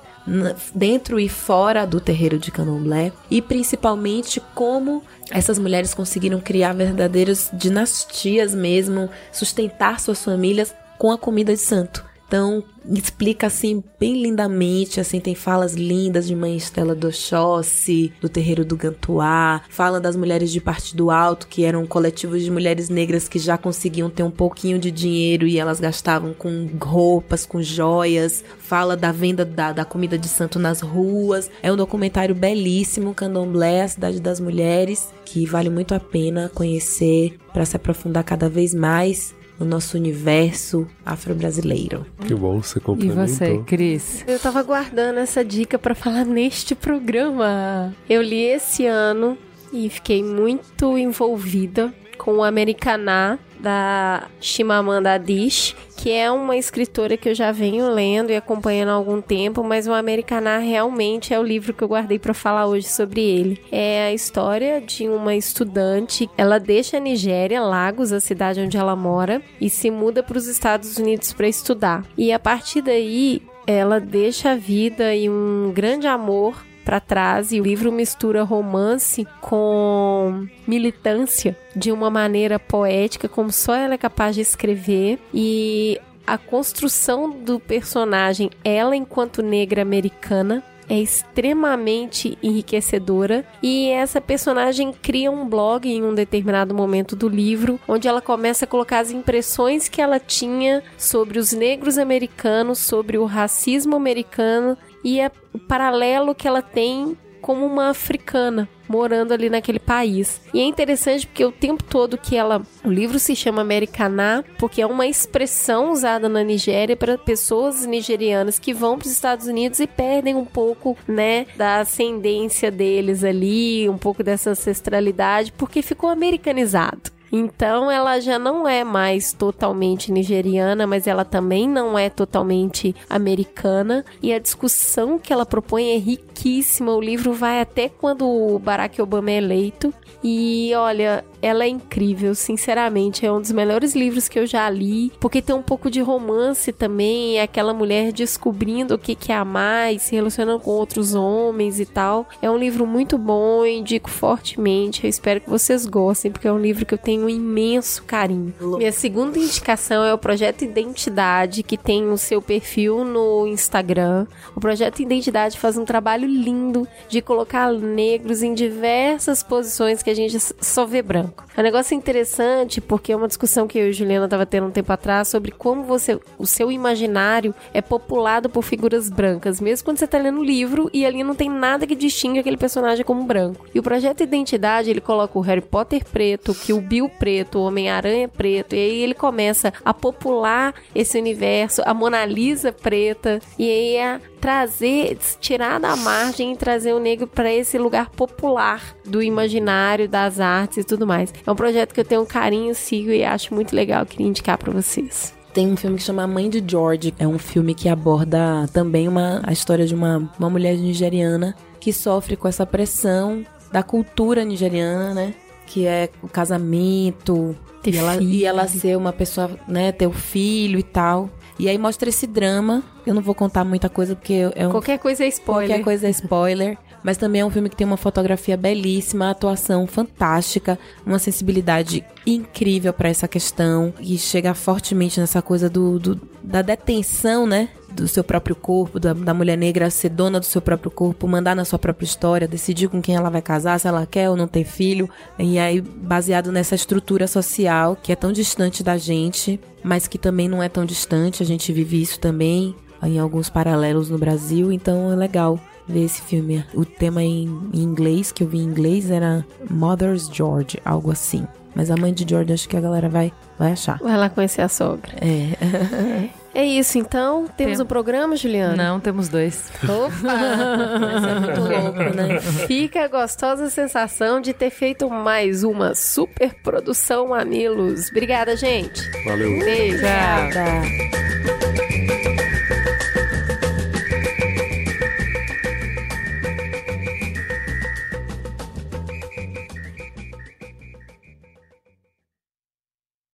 Dentro e fora do terreiro de candomblé. E principalmente como essas mulheres conseguiram criar verdadeiras dinastias mesmo, sustentar suas famílias com a comida de santo. Então, explica assim bem lindamente, assim tem falas lindas de mãe Estela do Oxóssi, do terreiro do Gantuá, fala das mulheres de Partido Alto, que eram coletivos de mulheres negras que já conseguiam ter um pouquinho de dinheiro e elas gastavam com roupas, com joias, fala da venda da, da comida de santo nas ruas. É um documentário belíssimo, Candomblé, a cidade das mulheres, que vale muito a pena conhecer para se aprofundar cada vez mais no nosso universo afro-brasileiro. Que bom, você E complementou. você, Cris? Eu tava guardando essa dica pra falar neste programa. Eu li esse ano e fiquei muito envolvida com o Americaná da Chimamanda Adichie, que é uma escritora que eu já venho lendo e acompanhando há algum tempo, mas o Americaná realmente é o livro que eu guardei para falar hoje sobre ele. É a história de uma estudante, ela deixa a Nigéria, Lagos, a cidade onde ela mora, e se muda para os Estados Unidos para estudar. E a partir daí, ela deixa a vida e um grande amor para trás e o livro mistura romance com militância de uma maneira poética, como só ela é capaz de escrever. E a construção do personagem, ela enquanto negra americana, é extremamente enriquecedora. E essa personagem cria um blog em um determinado momento do livro, onde ela começa a colocar as impressões que ela tinha sobre os negros americanos, sobre o racismo americano e a- o paralelo que ela tem como uma africana morando ali naquele país. E é interessante porque o tempo todo que ela, o livro se chama Americaná, porque é uma expressão usada na Nigéria para pessoas nigerianas que vão para os Estados Unidos e perdem um pouco, né, da ascendência deles ali, um pouco dessa ancestralidade, porque ficou americanizado. Então ela já não é mais totalmente nigeriana, mas ela também não é totalmente americana. E a discussão que ela propõe é riquíssima. O livro vai até quando o Barack Obama é eleito. E olha, ela é incrível, sinceramente. É um dos melhores livros que eu já li, porque tem um pouco de romance também. É aquela mulher descobrindo o que que é amar e se relacionando com outros homens e tal. É um livro muito bom, indico fortemente. Eu espero que vocês gostem, porque é um livro que eu tenho um imenso carinho. Minha segunda indicação é o Projeto Identidade, que tem o seu perfil no Instagram. O Projeto Identidade faz um trabalho lindo de colocar negros em diversas posições que a gente só vê branco. É um negócio interessante porque é uma discussão que eu e Juliana tava tendo um tempo atrás sobre como você, o seu imaginário é populado por figuras brancas, mesmo quando você tá lendo o livro e ali não tem nada que distingue aquele personagem como branco. E o projeto Identidade, ele coloca o Harry Potter preto, que o Bill preto, o Homem-Aranha preto, e aí ele começa a popular esse universo, a Mona Lisa preta, e aí a trazer, tirar da margem e trazer o negro para esse lugar popular do imaginário, das artes e tudo mais. É um projeto que eu tenho um carinho, sigo e acho muito legal, queria indicar para vocês. Tem um filme que chama A Mãe de George. É um filme que aborda também uma, a história de uma, uma mulher nigeriana que sofre com essa pressão da cultura nigeriana, né? que é o casamento. Ter e, ela, filho. e ela ser uma pessoa, né, ter o filho e tal. E aí mostra esse drama. Eu não vou contar muita coisa porque é um Qualquer coisa é spoiler. Qualquer coisa é spoiler. Mas também é um filme que tem uma fotografia belíssima, atuação fantástica, uma sensibilidade incrível pra essa questão e chega fortemente nessa coisa do, do- da detenção, né? Do seu próprio corpo, da, da mulher negra ser dona do seu próprio corpo, mandar na sua própria história, decidir com quem ela vai casar, se ela quer ou não ter filho. E aí, baseado nessa estrutura social que é tão distante da gente, mas que também não é tão distante, a gente vive isso também em alguns paralelos no Brasil, então é legal ver esse filme. O tema em, em inglês, que eu vi em inglês, era Mother's George, algo assim. Mas a mãe de George acho que a galera vai, vai achar. Vai lá conhecer a sogra. É. É isso, então. Temos Tem- um programa, Juliana? Não, temos dois. Opa! Mas é muito louco, né? Fica a gostosa sensação de ter feito mais uma super produção Mamilos. Obrigada, gente. Valeu. Beijo. Tchau.